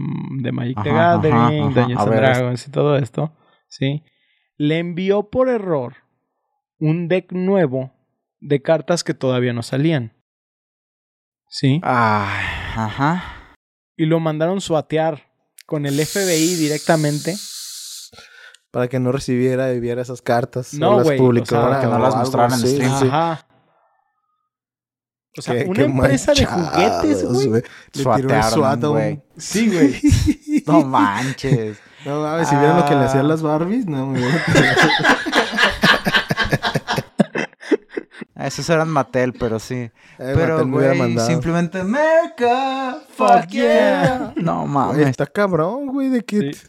de Magic the Ajá, Gathering, ajá. Dungeons and Dragons y todo esto, sí, le envió por error un deck nuevo de cartas que todavía no salían. ¿Sí? Ah, ajá. Y lo mandaron suatear con el FBI directamente. Para que no recibiera y viera esas cartas. No, o las güey, o publicara sea, para que no o las mostraran en stream. sí. Ajá. O sea, Qué- una qué empresa de juguetes, güey. Le tiró el Suatearon, SWAT a un- güey. Sí, güey. No manches. No mames, si vieran lo que le hacían las Barbies, no, me Esos eran Mattel, pero sí. Eh, pero, Mattel me hubiera güey, mandado. simplemente America, Fuck fuck yeah. No Güey, mames. está cabrón, güey, de que... Sí.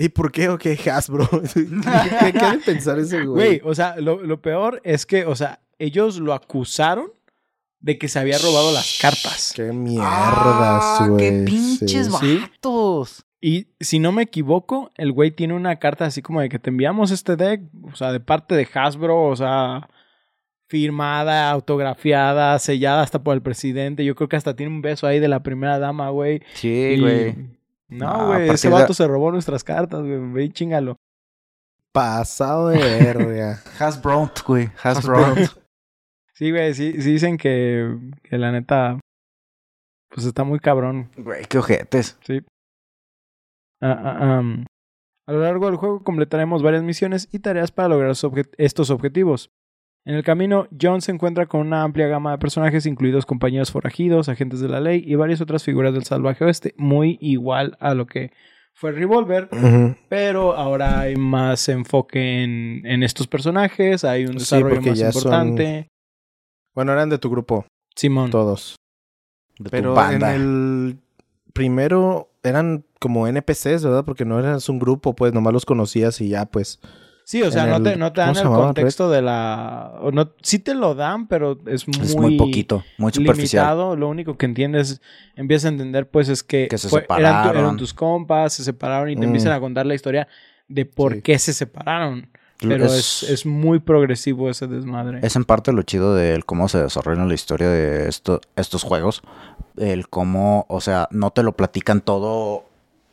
¿Y por qué? ¿O qué? Hasbro. ¿Qué quiere pensar ese Güey, güey? o sea, lo, lo peor es que, o sea, ellos lo acusaron de que se había robado las cartas. Qué mierdas, Ah, güey. ¡Qué pinches Sí. Sí. vatos! Y si no me equivoco, el güey tiene una carta así como de que te enviamos este deck, o sea, de parte de Hasbro, o sea, firmada, autografiada, sellada hasta por el presidente. Yo creo que hasta tiene un beso ahí de la primera dama, güey. Sí, güey. No, güey, ese de- vato se robó nuestras cartas, güey. Ve y chingalo. Pasado de verga. Hasbro, güey. Hasbro. Hasbro. Sí, güey, sí, sí dicen que, que la neta, pues está muy cabrón. Güey, qué ojetes. Sí. Ah, ah, am. A lo largo del juego completaremos varias misiones y tareas para lograr obje- estos objetivos. En el camino, John se encuentra con una amplia gama de personajes, incluidos compañeros forajidos, agentes de la ley y varias otras figuras del salvaje oeste, muy igual a lo que fue Revolver, pero ahora hay más enfoque en, en estos personajes, hay un desarrollo más son- importante. Bueno, eran de tu grupo, Simón. todos. De tu Pero en banda. el primero eran como NPCs, ¿verdad? Porque no eras un grupo, pues nomás los conocías y ya, pues. Sí, o sea, no el- te, no te dan ¿cómo se el contexto de la... no, sí te lo dan, pero es muy... Es muy poquito, muy superficial. limitado. Lo único que entiendes, empiezas a entender, pues, es que, Que se fue- separaron. eran tus compas, se separaron y te Mm. empiezan a contar la historia de por Sí. qué se separaron. Pero es, es muy progresivo ese desmadre. Es en parte lo chido de cómo se desarrolla la historia de esto, estos juegos. El cómo, o sea, no te lo platican todo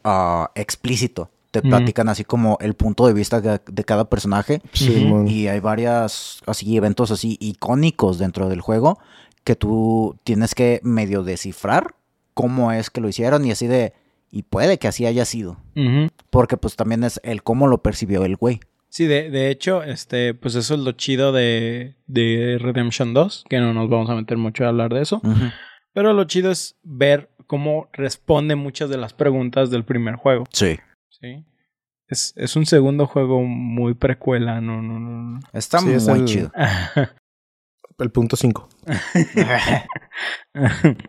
ah, explícito. Te platican así como el punto de vista de, de cada personaje. Simón. Y hay varias así eventos así icónicos dentro del juego que tú tienes que medio descifrar cómo es que lo hicieron y así de y puede que así haya sido, porque pues también es el cómo lo percibió el güey. Sí, de, de hecho, este, pues eso es lo chido de, de Redemption 2, que no nos vamos a meter mucho a hablar de eso. Pero lo chido es ver cómo responde muchas de las preguntas del primer juego. Sí. Sí. Es, es un segundo juego muy precuela, no, no, no. Está Sí, es muy el- chido. El punto 5.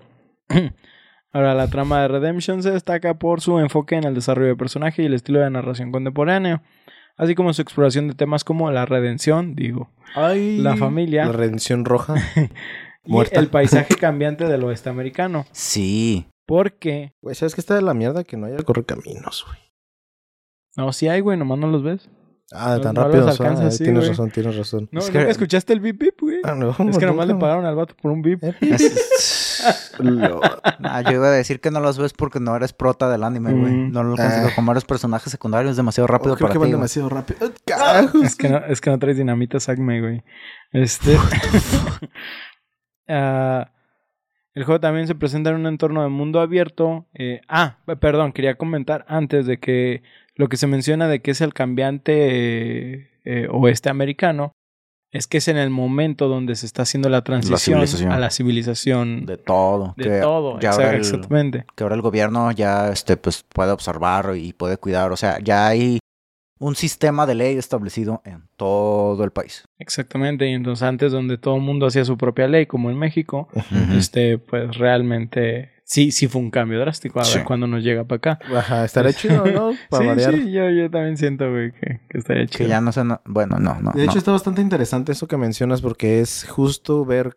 Ahora, la trama de Redemption se destaca por su enfoque en el desarrollo de personaje y el estilo de narración contemporáneo, así como su exploración de temas como la redención, digo, Ay. la familia La redención roja. y muerta. el paisaje cambiante del oeste americano. Sí. Porque, Güey, ¿sabes qué está de la mierda? Que no haya correcaminos, güey. No, sí hay, güey, nomás no los ves. Ah, No- tan no los rápido. alcanzas, ah, sí, tienes güey. razón, tienes razón. No, Es que- ¿nunca escuchaste el bip bip, güey? Ah, no, es que nomás le pagaron al vato por un bip. Eh, Es- lo- Ah, yo iba a decir que no los ves porque no eres prota del anime, güey. Mm. No lo consigo Ah. como eres personajes secundarios es demasiado rápido Oh, creo para que ti. van güey. demasiado rápido. Es que no, es que no traes dinamita Sagme, güey. Este. Ah, el juego también se presenta en un entorno de mundo abierto. eh, ah, perdón, quería comentar antes de que lo que se menciona de que es el cambiante eh, eh, oeste americano es que es en el momento donde se está haciendo la transición a la civilización de, De todo. que, todo. que Exact- ahora el- Exactamente. que ahora el gobierno ya este, pues, puede observar y puede cuidar. O sea, ya hay un sistema de ley establecido en todo el país. Exactamente. Y entonces antes donde todo el mundo hacía su propia ley, como en México, este, pues realmente sí, sí fue un cambio drástico. A Sí. ver cuándo nos llega para acá. Ajá, estará chido, ¿no? Para sí, variar. sí, yo, yo también siento, güey, que, que estaría chido. Que ya no sé. no- bueno, no, no. De hecho, no. está bastante interesante eso que mencionas porque es justo ver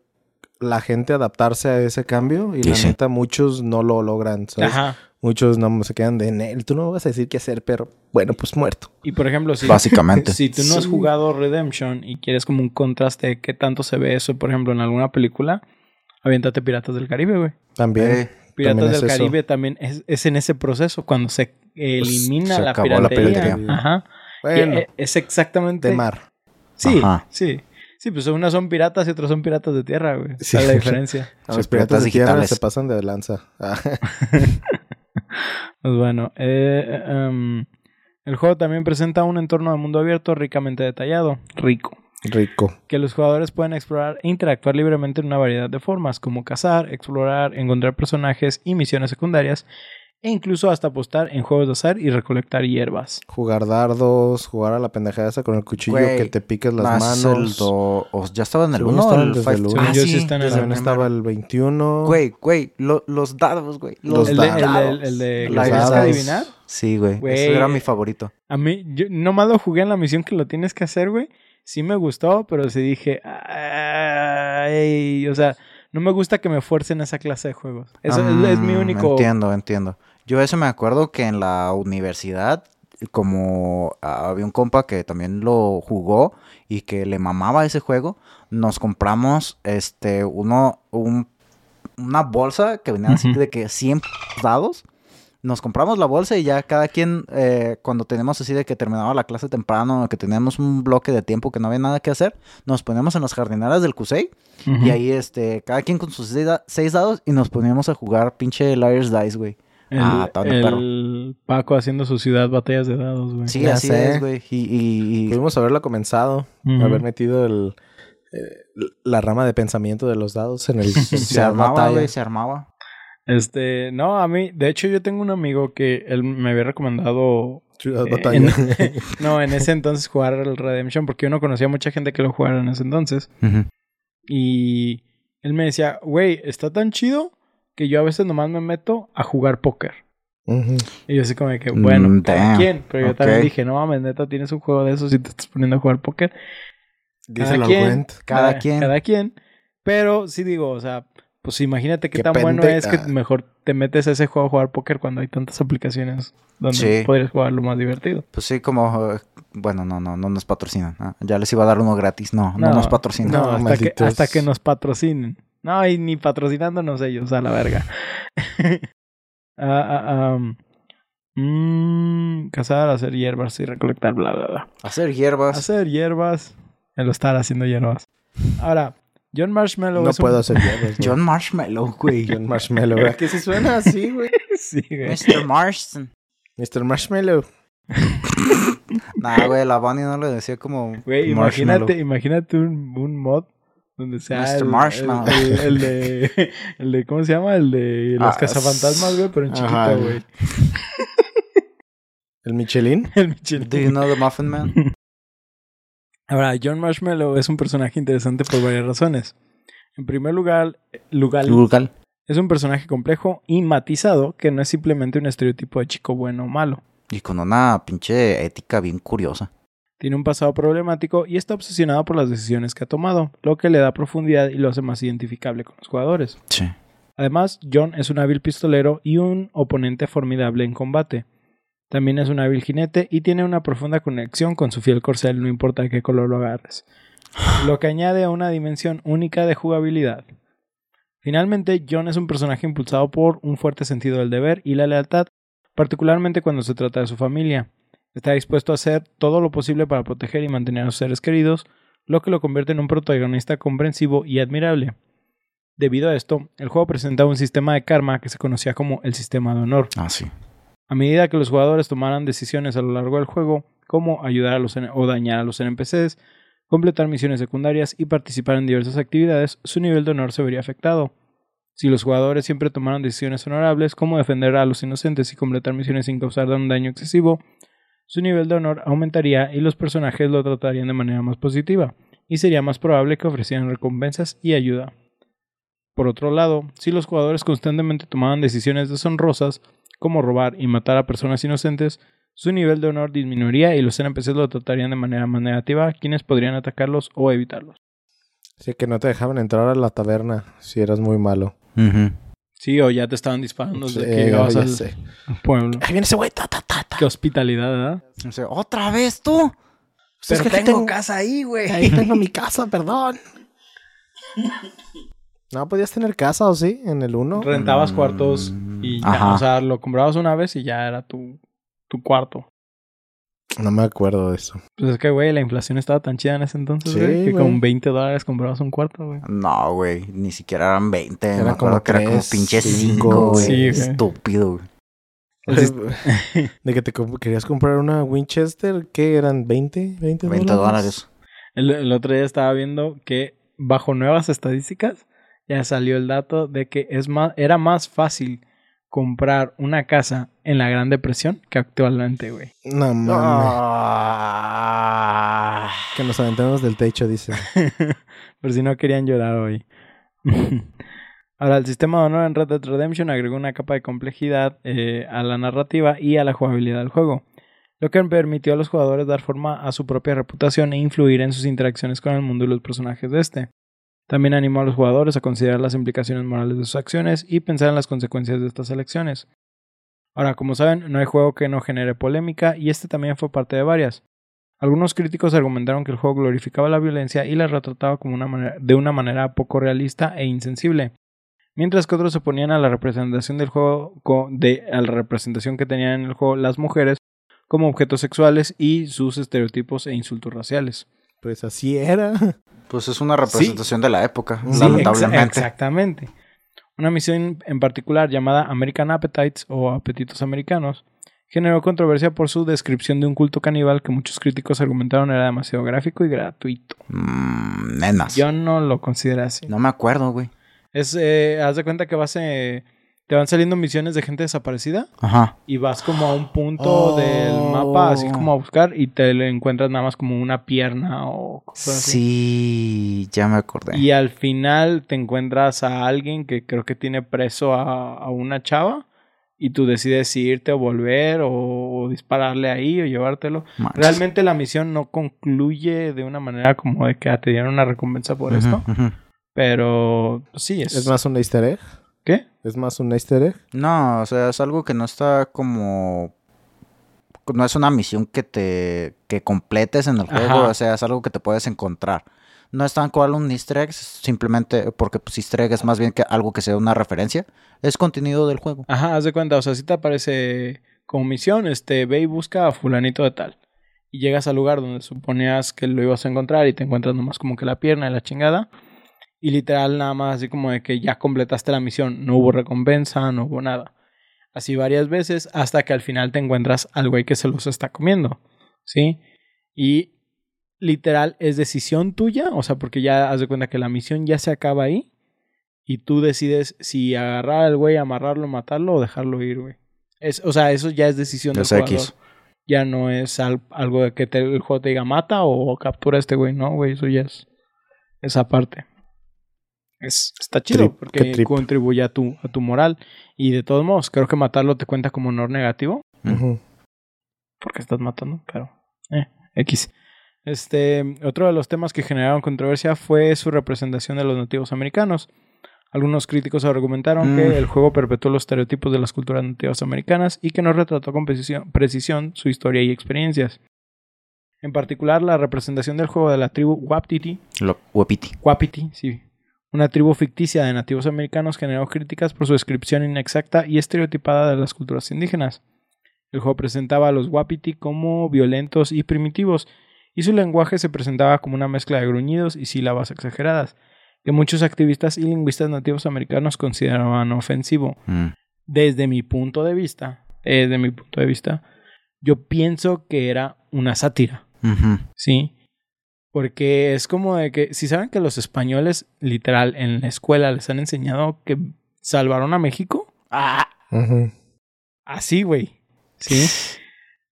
la gente adaptarse a ese cambio y Sí, la sí. neta muchos no lo logran, ¿sabes? Ajá. Muchos no se quedan de en él. Tú no vas a decir qué hacer, pero bueno, pues muerto. Y por ejemplo, si, Básicamente. si tú no has jugado Redemption y quieres como un contraste de qué tanto se ve eso, por ejemplo, en alguna película, aviéntate Piratas del Caribe, güey. También. Eh, Piratas es del eso. Caribe también es, es en ese proceso cuando se elimina se la, acabó la piratería. piratería. Ajá. Bueno, eh, es exactamente de mar. Sí, Ajá. sí. Sí, pues unas son piratas y otros son piratas de tierra, güey. Sí. ¿Cuál es la diferencia? Los piratas piratas de tierra digitales. se pasan de lanza. Ah, Pues bueno, eh, em, el juego también presenta un entorno de mundo abierto ricamente detallado, rico, rico. que los jugadores pueden explorar e interactuar libremente en una variedad de formas, como cazar, explorar, encontrar personajes y misiones secundarias, e incluso hasta apostar en juegos de azar y recolectar hierbas. Jugar dardos, jugar a la pendejada esa con el cuchillo Güey, que te piques las más el manos. do- o ya estaba en el Según 1 estaban el desde el five- uno. Ah, Yo sí sí, están en el desde También estaba el 21. Güey, güey, lo- los dados, güey. Los el, de, el, de, dados. el de que Los tienes que dados. adivinar. Sí, güey. Güey. Ese era mi favorito. A mí, yo nomás lo jugué en la misión que lo tienes que hacer, güey. Sí me gustó, pero sí dije, ay, o sea, no me gusta que me fuercen esa clase de juegos. Eso es, es mi Mm, único... Entiendo, entiendo. Yo eso me acuerdo que en la universidad, como ah, había un compa que también lo jugó y que le mamaba ese juego, nos compramos este uno un- una bolsa que venía así de que 100 dados. Nos compramos la bolsa y ya cada quien, eh, cuando tenemos así de que terminaba la clase temprano, que teníamos un bloque de tiempo que no había nada que hacer, nos poníamos en las jardineras del CUSEI y ahí, este, cada quien con sus seis, da- seis dados y nos poníamos a jugar pinche Liar's Dice, güey. El, Ah, el Paco haciendo su ciudad batallas de dados, güey. Sí, Ya así sé. es, güey. Y, y- y- Pudimos haberla comenzado, haber metido el, eh, la rama de pensamiento de los dados en el se armaba, güey, se armaba. Este, no, a mí, de hecho yo tengo un amigo que él me había recomendado, Ciudad Eh, batalla. en- no, en ese entonces jugar el Redemption, porque yo no conocía mucha gente que lo jugara en ese entonces. Y él me decía, güey, está tan chido que yo a veces nomás me meto a jugar póker. Y yo así como de que, bueno, Mm, cada quien. Pero yo también dije, no mames, neta, tienes un juego de esos y te estás poniendo a jugar póker. Al quien. Gwent. Cada quien. Cada quien. Pero sí digo, o sea, pues imagínate qué, Qué tan bueno es que mejor te metes a ese juego a jugar póker cuando hay tantas aplicaciones donde Sí. podrías jugar lo más divertido. Pues sí, como... Bueno, no, no, no nos patrocinan. ah, Ya les iba a dar uno gratis. No, no, No, nos patrocinan. No, hasta, que, hasta que nos patrocinen. No, y ni patrocinándonos ellos, a la verga. Ah, ah. Mm, cazar, hacer hierbas y recolectar, bla, bla, bla. Hacer hierbas. Hacer hierbas. El estar haciendo hierbas. Ahora, John Marshmallow No es un- puedo hacer güey. John Marshmallow, güey. John Marshmallow. ¿Verdad que sí suena así, güey? sí, güey. Mr. Marston. Mr. Marshmallow. Nah, güey, la Bunny no le decía como. Güey, imagínate, imagínate un, un mod donde sea Mr. el, Marshmallow. el, el- el de, el de, ¿cómo se llama? El de los Ah, cazafantasmas, güey, pero en chiquito, güey. El Michelin. El Michelin. Do you know the Muffin Man? Ahora, John Marshmallow es un personaje interesante por varias razones. En primer lugar, Lugal. es un personaje complejo y matizado que no es simplemente un estereotipo de chico bueno o malo. Y con una pinche ética bien curiosa. Tiene un pasado problemático y está obsesionado por las decisiones que ha tomado, lo que le da profundidad y lo hace más identificable con los jugadores. Sí. Además, John es un hábil pistolero y un oponente formidable en combate. También es un hábil jinete y tiene una profunda conexión con su fiel corcel, no importa de qué color lo agarres. Lo que añade a una dimensión única de jugabilidad. Finalmente, John es un personaje impulsado por un fuerte sentido del deber y la lealtad, particularmente cuando se trata de su familia. Está dispuesto a hacer todo lo posible para proteger y mantener a sus seres queridos, lo que lo convierte en un protagonista comprensivo y admirable. Debido a esto, el juego presentaba un sistema de karma que se conocía como el sistema de honor. Ah, sí. A medida que los jugadores tomaran decisiones a lo largo del juego, como ayudar a los o dañar a los NPCs, completar misiones secundarias y participar en diversas actividades, su nivel de honor se vería afectado. Si los jugadores siempre tomaran decisiones honorables, como defender a los inocentes y completar misiones sin causar un daño excesivo, su nivel de honor aumentaría y los personajes lo tratarían de manera más positiva, y sería más probable que ofrecieran recompensas y ayuda. Por otro lado, si los jugadores constantemente tomaban decisiones deshonrosas, como robar y matar a personas inocentes, su nivel de honor disminuiría y los NPCs lo tratarían de manera más negativa, quienes podrían atacarlos o evitarlos. Así que no te dejaban entrar a la taberna si eras muy malo. Sí, o ya te estaban disparando desde Sí, que llegabas ya al sé. pueblo. Ahí viene ese güey. Ta, ta, ta, ta. Qué hospitalidad, ¿verdad? O sea, ¿Otra vez tú? Pues es que tengo- casa ahí, güey. Ahí tengo mi casa, perdón. No podías tener casa, ¿o sí? En el 1. Rentabas Mm, cuartos y ya, ajá. o sea, lo comprabas una vez y ya era tu, tu cuarto. No me acuerdo de eso. Pues es que, güey, la inflación estaba tan chida en ese entonces, Sí, güey, que güey. con 20 dólares comprabas un cuarto, güey. No, güey. Ni siquiera eran 20. Eran me acuerdo como que era como pinche cinco, 5, güey. Sí. Estúpido, güey. de que te comp- querías comprar una Winchester, ¿qué eran? ¿20? ¿20 20 dólares. El, el otro día estaba viendo que bajo nuevas estadísticas ya salió el dato de que es más, era más fácil comprar una casa en la Gran Depresión que actualmente, güey. No mames. Ah. Que nos aventamos del techo, dice. Por si no querían llorar hoy. Ahora, el sistema de honor en Red Dead Redemption agregó una capa de complejidad eh, a la narrativa y a la jugabilidad del juego, lo que permitió a los jugadores dar forma a su propia reputación e influir en sus interacciones con el mundo y los personajes de este. También animó a los jugadores a considerar las implicaciones morales de sus acciones y pensar en las consecuencias de estas elecciones. Ahora, como saben, no hay juego que no genere polémica y este también fue parte de varias. Algunos críticos argumentaron que el juego glorificaba la violencia y la retrataba como una de una manera poco realista e insensible, mientras que otros se oponían a la representación del juego de a la representación que tenían en el juego las mujeres como objetos sexuales y sus estereotipos e insultos raciales. Pues así era. Pues es una representación de la época, Sí, lamentablemente. exa- exactamente. Una misión en particular llamada American Appetites o Apetitos Americanos generó controversia por su descripción de un culto caníbal que muchos críticos argumentaron era demasiado gráfico y gratuito. Mm, nenas. Yo no lo considero así. No me acuerdo, güey. Es, eh, haz de cuenta que vas, eh, te van saliendo misiones de gente desaparecida Ajá. y vas como a un punto del mapa, así Oh. como a buscar, y te le encuentras nada más como una pierna o cosas así. Sí, ya me acordé. Y al final te encuentras a alguien que creo que tiene preso a, a una chava y tú decides si irte o volver o, o dispararle ahí o llevártelo. Manches. Realmente la misión no concluye de una manera como de que ah, te dieron una recompensa por Ujú, esto, ujú. pero pues, sí, es... ¿Es más un easter egg? ¿Qué? ¿Es más un easter egg? No, o sea, es algo que no está como... No es una misión que te... que completes en el juego, Ajá. o sea, es algo que te puedes encontrar. No es tan cual un easter egg, simplemente porque pues easter egg es más bien que algo que sea una referencia. Es contenido del juego. Ajá, haz de cuenta, o sea, si te aparece como misión, este, ve y busca a fulanito de tal. Y llegas al lugar donde suponías que lo ibas a encontrar y te encuentras nomás como que la pierna y la chingada. Y literal nada más así como de que ya completaste la misión, no hubo recompensa, no hubo nada. Así varias veces hasta que al final te encuentras al güey que se los está comiendo, ¿sí? Y literal es decisión tuya, o sea, porque ya haz de cuenta que la misión ya se acaba ahí y tú decides si agarrar al güey, amarrarlo, matarlo o dejarlo ir, güey. Es, o sea, eso ya es decisión del X. jugador. Ya no es al- algo de que te- el juego te diga mata o captura a este güey, no, güey, eso ya es esa parte. Es, está chido Trip, porque contribuye a tu, a tu moral. Y de todos modos, creo que matarlo te cuenta como honor negativo Mm. Ujú. porque estás matando, pero eh, X. Este, otro de los temas que generaron controversia fue su representación de los nativos americanos. Algunos críticos argumentaron Mm. que el juego perpetuó los estereotipos de las culturas nativas americanas y que no retrató con precisión, precisión su historia y experiencias. En particular, la representación del juego de la tribu Wapiti, Lo, Wapiti. Wapiti, sí, una tribu ficticia de nativos americanos generó críticas por su descripción inexacta y estereotipada de las culturas indígenas. El juego presentaba a los Wapiti como violentos y primitivos, y su lenguaje se presentaba como una mezcla de gruñidos y sílabas exageradas, que muchos activistas y lingüistas nativos americanos consideraban ofensivo. Mm. Desde mi punto de vista, desde mi punto de vista, yo pienso que era una sátira. Sí. Porque es como de que, si saben que los españoles, literal, en la escuela les han enseñado que salvaron a México, Ujú. así, güey. Sí.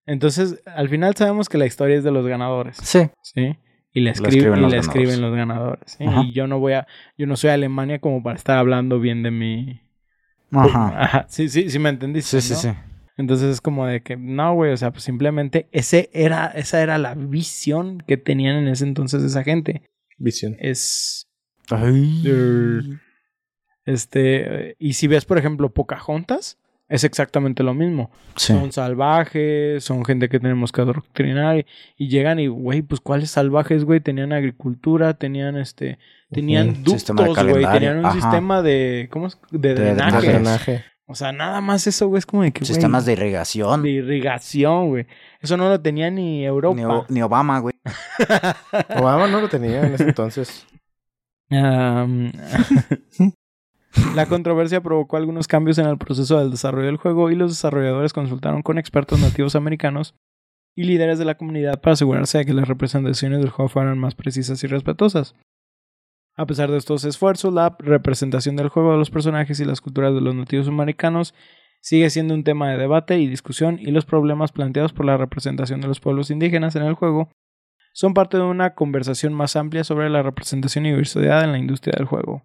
Entonces, al final sabemos que la historia es de los ganadores, Sí. ¿sí? Y la, escriben, y los la escriben los ganadores. Y yo no voy a, yo no soy Alemania como para estar hablando bien de mi. Ajá. Ajá. Sí, sí, sí me entendiste. Sí, sí, sí. Entonces es como de que, no, güey, o sea, pues simplemente ese era, esa era la visión que tenían en ese entonces esa gente. Visión. Es, Ay. este, y si ves, por ejemplo, Pocahontas, es exactamente lo mismo. Sí. Son salvajes, son gente que tenemos que adoctrinar y, y llegan y, güey, pues cuáles salvajes, güey, tenían agricultura, tenían este, tenían ductos, güey, tenían un ajá. sistema de, ¿cómo es? De, De drenaje. O sea, nada más eso, güey, es como de que, güey, Sistemas de irrigación. de irrigación, güey. Eso no lo tenía ni Europa. Ni, O- ni Obama, güey. Obama no lo tenía en ese entonces. La controversia provocó algunos cambios en el proceso del desarrollo del juego y los desarrolladores consultaron con expertos nativos americanos y líderes de la comunidad para asegurarse de que las representaciones del juego fueran más precisas y respetuosas. A pesar de estos esfuerzos, la representación del juego de los personajes y las culturas de los nativos americanos sigue siendo un tema de debate y discusión y los problemas planteados por la representación de los pueblos indígenas en el juego son parte de una conversación más amplia sobre la representación y diversidad en la industria del juego.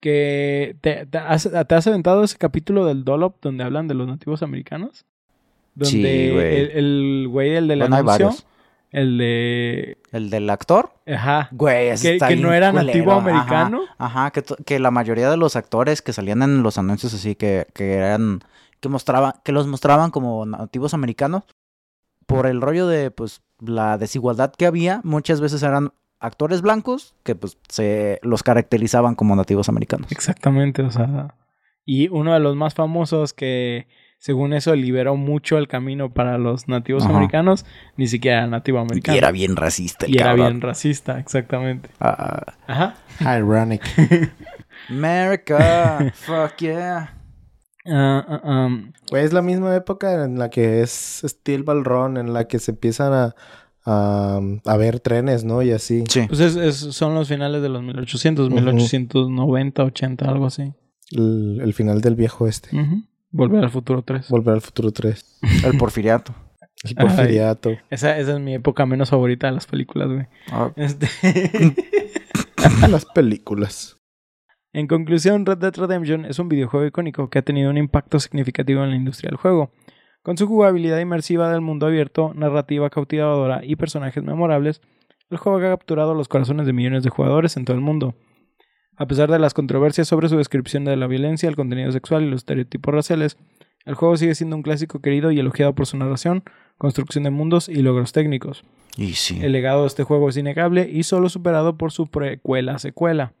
Que te, te has, te has aventado ese capítulo del Dolop donde hablan de los nativos americanos. Donde Sí, güey. el, el güey, el del Bueno, anuncio. El de... El del actor. Ajá. Güey, ese Que, está que bien no era culero. nativo Ajá, americano. Ajá, que, to- que la mayoría de los actores que salían en los anuncios así que, que eran que mostraban que los mostraban como nativos americanos por el rollo de pues la desigualdad que había, muchas veces eran actores blancos que pues se los caracterizaban como nativos americanos. Exactamente, o sea. Y uno de los más famosos que, según eso, liberó mucho el camino para los nativos Ajá. americanos, ni siquiera era nativo americano. Y era bien racista el Y era bien racista, exactamente. Ah, Ajá. Ironic. America, fuck yeah. Ah, ah, ah. Güey, es la misma época en la que es Steel Ball Run, en la que se empiezan a, a, a ver trenes, ¿no? Y así. Sí. Pues es, es- son los finales de los 1800, Ujú. 1890, 80, algo así. El, el final del viejo este. Ujú. Volver al futuro 3. Volver al futuro 3. El porfiriato. El porfiriato. Esa, esa es mi época menos favorita de las películas, güey. Ah, Este... Las películas. En conclusión, Red Dead Redemption es un videojuego icónico que ha tenido un impacto significativo en la industria del juego. Con su jugabilidad inmersiva del mundo abierto, narrativa cautivadora y personajes memorables, el juego ha capturado los corazones de millones de jugadores en todo el mundo. A pesar de las controversias sobre su descripción de la violencia, el contenido sexual y los estereotipos raciales, el juego sigue siendo un clásico querido y elogiado por su narración, construcción de mundos y logros técnicos. y sí. El legado de este juego es innegable y solo superado por su precuela secuela.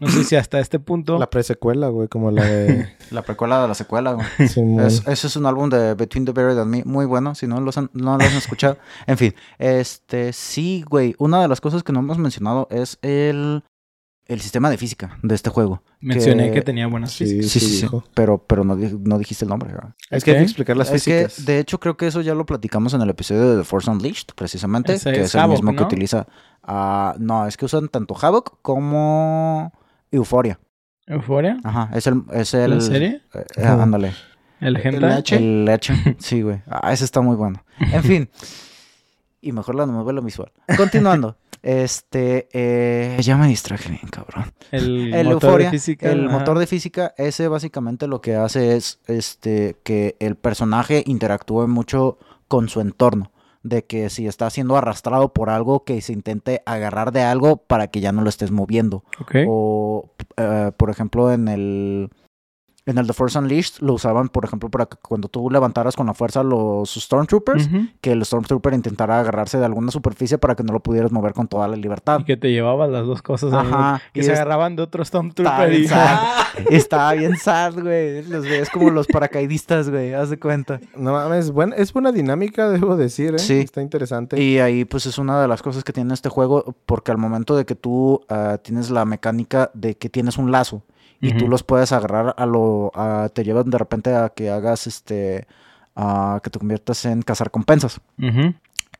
No sé si hasta este punto. La presecuela, güey, como la de... La precuela de la secuela, güey. Es- ese es un álbum de Between the Buried and Me, muy bueno, si no los han, no los han escuchado. En fin, este, sí, güey, una de las cosas que no hemos mencionado es el, el sistema de física de este juego. Mencioné que, tenía buenas Sí, físicas. Sí, sí, sí, pero, pero no, di- no dijiste el nombre. Es que hay que explicar las es que, físicas. de hecho, creo que eso ya lo platicamos en el episodio de The Force Unleashed, precisamente, Ese que es es el mismo que utiliza... ah, no, es que usan tanto Havoc como Euphoria. ¿Euforia? Ajá, es el... Es el ¿La serie? eh, eh, ándale. ¿El ¿El? H? El leche. Sí, güey. Ah, ese está muy bueno. En fin. Y mejor la novela visual. Continuando. Este, eh, ya me distraje bien, cabrón. El, El motor de física. el ajá. motor de física, ese básicamente lo que hace es este que el personaje interactúe mucho con su entorno. De que si está siendo arrastrado por algo, que se intente agarrar de algo para que ya no lo estés moviendo. Ok. O, eh, por ejemplo, en el. En el The Force Unleashed lo usaban, por ejemplo, para que cuando tú levantaras con la fuerza los Stormtroopers, que el Stormtrooper intentara agarrarse de alguna superficie para que no lo pudieras mover con toda la libertad. Y que te llevabas las dos cosas. Ajá. Que y se es- agarraban de otro Stormtrooper y... Estaba bien sad, güey. Los ves como los paracaidistas, güey. Haz de cuenta. No mames, buen- es buena dinámica, debo decir, ¿eh? Sí. Está interesante. Y ahí, pues, es una de las cosas que tiene este juego, porque al momento de que tú ah, tienes la mecánica de que tienes un lazo y tú los puedes agarrar a lo. a- te llevan de repente a que hagas este. a que te conviertas en cazar compensas.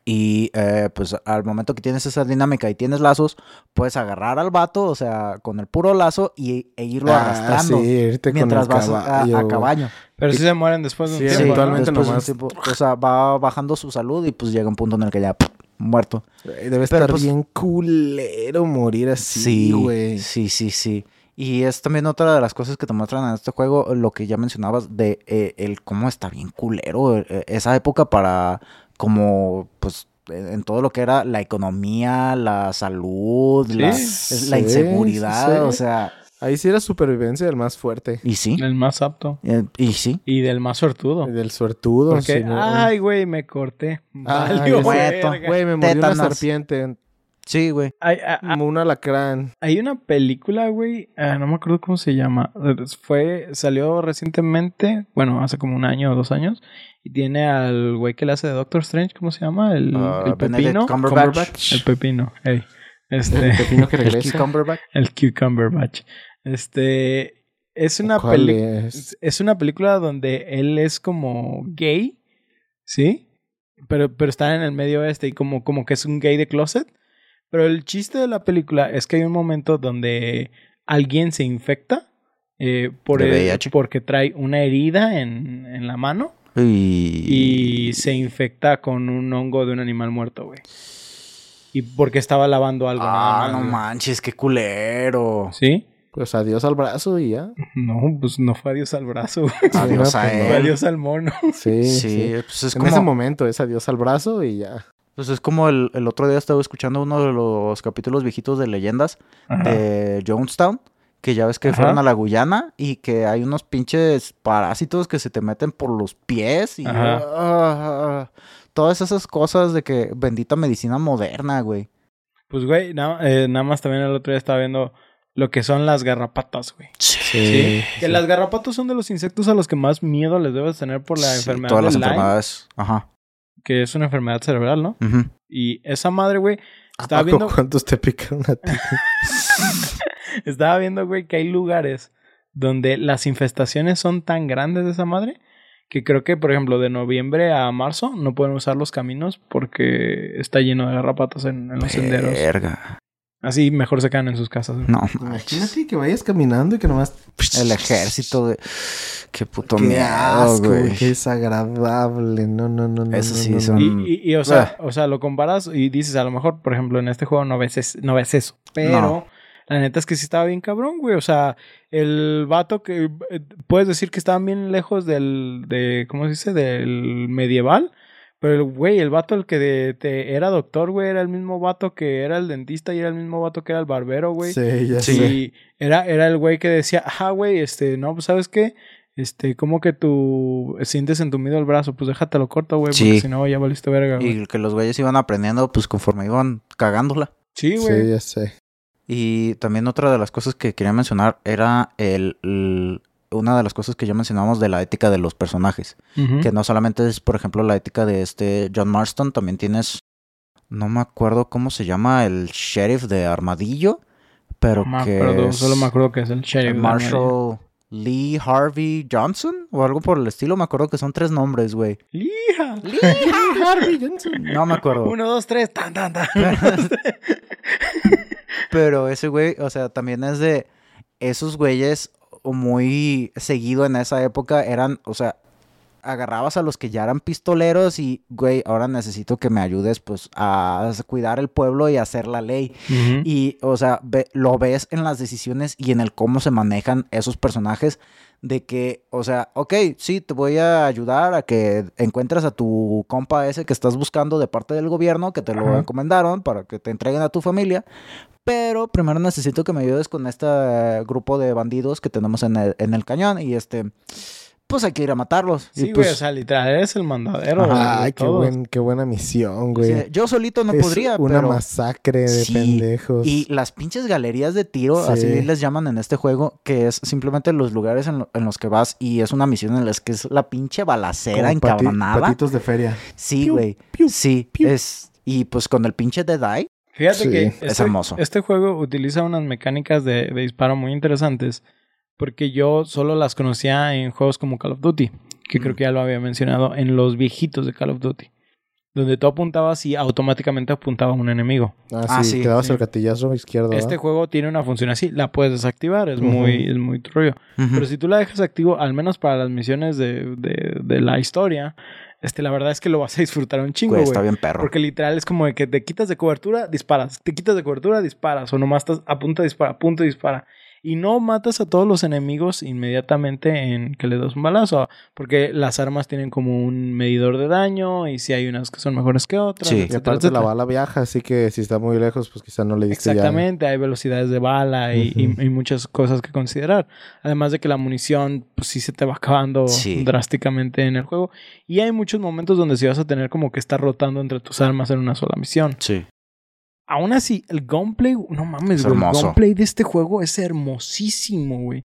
Y eh, pues al momento que tienes esa dinámica y tienes lazos, puedes agarrar al vato, o sea, con el puro lazo y, e irlo Ah, arrastrando sí, irte con mientras el vas a- caballo. a, caballo. Pero sí se mueren después de un Sí, tiempo, ¿no? eventualmente después de un nomás. tiempo, o sea, va bajando su salud y pues llega un punto en el que ya ¡pum! muerto. Debe Pero, estar pues- bien culero morir así, Sí, güey. sí, sí, sí. Y es también otra de las cosas que te muestran en este juego, lo que ya mencionabas de eh, el cómo está bien culero eh, esa época para como pues en en todo lo que era la economía, la salud, la, Sí, la sí, inseguridad, sí. o sea, Ahí sí era supervivencia del más fuerte. y sí, El más apto. eh, y sí. Y del más suertudo. Del suertudo. Porque, sí, ¿no? ay, güey, me corté. Ay. Güey, me mordió una serpiente. Sí, güey. Hay, a- a- Como un alacrán. hay una película, güey, ah, no me acuerdo cómo se llama. Fue, salió recientemente, bueno, hace como un año o dos años. Y tiene al güey que le hace de Doctor Strange, ¿cómo se llama? El, Ah, el pepino. Cumberbatch. El pepino, ey. Este, El pepino que El regresa. Cumberbatch. el Cucumberbatch. Este, es una ¿Cuál película. es? Es una película donde él es como gay, ¿sí? Pero, pero está en el medio este y como, como que es un gay de closet. Pero el chiste de la película es que hay un momento donde alguien se infecta eh, por el- porque trae una herida en, en la mano Y... y se infecta con un hongo de un animal muerto, güey. Y porque estaba lavando algo. Ah, no güey. manches, qué culero. ¿Sí? Pues adiós al brazo y ya. No, pues no fue adiós al brazo, güey. Adiós Sí, a él. Fue adiós al mono. Sí, Sí, sí. pues es En como... ese momento es adiós al brazo y ya. Pues es como el, el otro día estaba escuchando uno de los capítulos viejitos de leyendas Ajá. de Jonestown, que ya ves que Ajá. fueron a la Guyana y que hay unos pinches parásitos que se te meten por los pies y ah, todas esas cosas de que bendita medicina moderna, güey. Pues, güey, eh, nada más también el otro día estaba viendo lo que son las garrapatas, güey. Sí. Que las garrapatas son de los insectos a los que más miedo les debes tener por la Sí, enfermedad todas las de Lyme, enfermedades. Ajá. Que es una enfermedad cerebral, ¿no? Y esa madre, güey, ¿A estaba viendo, cuántos te picaron a ti? estaba viendo, güey, que hay lugares donde las infestaciones son tan grandes de esa madre que creo que, por ejemplo, de noviembre a marzo no pueden usar los caminos porque está lleno de garrapatas en, en los senderos. Así mejor se quedan en sus casas. No, Imagínate que vayas caminando y que nomás... el ejército de... Qué puto Qué miedo, asco, güey. Qué desagradable. No, no, no, no. Eso no, sí, no, son- no. Y, y- y, o, sea, o sea, lo comparas y dices, a lo mejor, por ejemplo, en este juego no ves, es- no ves eso. Pero No. la neta es que sí estaba bien cabrón, güey. O sea, el vato que eh, puedes decir que estaban bien lejos del, de, ¿cómo se dice? Del medieval. Pero el güey, el vato el que de- te- era doctor, güey, era el mismo vato que era el dentista y era el mismo vato que era el barbero, güey. Sí, ya Sí. sé. Y era, era el güey que decía, ah, güey, este, no, pues, ¿sabes qué? Este, ¿cómo que tú sientes entumido el brazo? Pues déjatelo corto, güey, porque si no, ya valiste verga, güey. Y que los güeyes iban aprendiendo, pues conforme iban cagándola. Sí, güey. Sí, ya sé. Y también otra de las cosas que quería mencionar era el, el- una de las cosas que ya mencionamos de la ética de los personajes. Que no solamente es, por ejemplo, la ética de este John Marston, también tienes, no me acuerdo cómo se llama, el sheriff de Armadillo, pero me que acuerdo, es solo me acuerdo que es el sheriff. de. Marshall Lee Harvey Johnson o algo por el estilo. Me acuerdo que son tres nombres, güey. ¡Hija! Lee Harvey Johnson. No me acuerdo. Uno, dos, tres, tan, tan, tan. Pero ese güey, o sea, también es de esos güeyes muy seguido en esa época eran, o sea, agarrabas a los que ya eran pistoleros y, güey, ahora necesito que me ayudes pues a cuidar el pueblo y hacer la ley. Y, o sea, ve- lo ves en las decisiones y en el cómo se manejan esos personajes. De que, o sea, ok, sí, te voy a ayudar a que encuentres a tu compa ese que estás buscando de parte del gobierno, que te lo Ajá. encomendaron para que te entreguen a tu familia. Pero primero necesito que me ayudes con este eh, grupo de bandidos que tenemos en el, en el cañón. Y este, pues hay que ir a matarlos. Sí, y güey, pues, o sea, literal, eres el mandadero. Ajá. Ay, qué, buen, qué buena misión, güey. yo solito no es podría, una pero... masacre de Sí, pendejos. Y las pinches galerías de tiro, Sí. así les llaman en este juego, que es simplemente los lugares en, lo- en los que vas y es una misión en las que es la pinche balacera Como pati- encabronada. patitos de feria. Sí, Piu, güey. piu, Sí, piu. es... Y pues con el pinche Dead Eye, Fíjate Sí, que es este, hermoso. este juego utiliza unas mecánicas de, de disparo muy interesantes. Porque yo solo las conocía en juegos como Call of Duty. Que creo Mm. que ya lo había mencionado en los viejitos de Call of Duty. Donde tú apuntabas y automáticamente apuntaba a un enemigo. Ah, Ah, sí, te dabas sí. el gatillazo izquierdo. Este ¿verdad? juego tiene una función así. La puedes desactivar. Es muy, es muy rollo. Pero si tú la dejas activo, al menos para las misiones de, de, de la historia, este, la verdad es que lo vas a disfrutar un chingo, güey, está bien perro. Porque literal es como de que te quitas de cobertura, disparas. Te quitas de cobertura, disparas. O nomás estás a punto de disparar, a punto de disparar. Y no matas a todos los enemigos inmediatamente en que le das un balazo. Porque las armas tienen como un medidor de daño. Y si hay unas que son mejores que otras. Sí. Y etcétera, aparte la bala viaja, así que si está muy lejos, pues quizá no le diste ya. Exactamente, hay velocidades de bala y, y- Ujú. y muchas cosas que considerar. Además de que la munición, pues sí se te va acabando Sí. drásticamente en el juego. Y hay muchos momentos donde sí vas a tener como que estar rotando entre tus armas en una sola misión. Sí. Aún así, el gameplay, no mames, Es güey. El gameplay de este juego es hermosísimo, güey.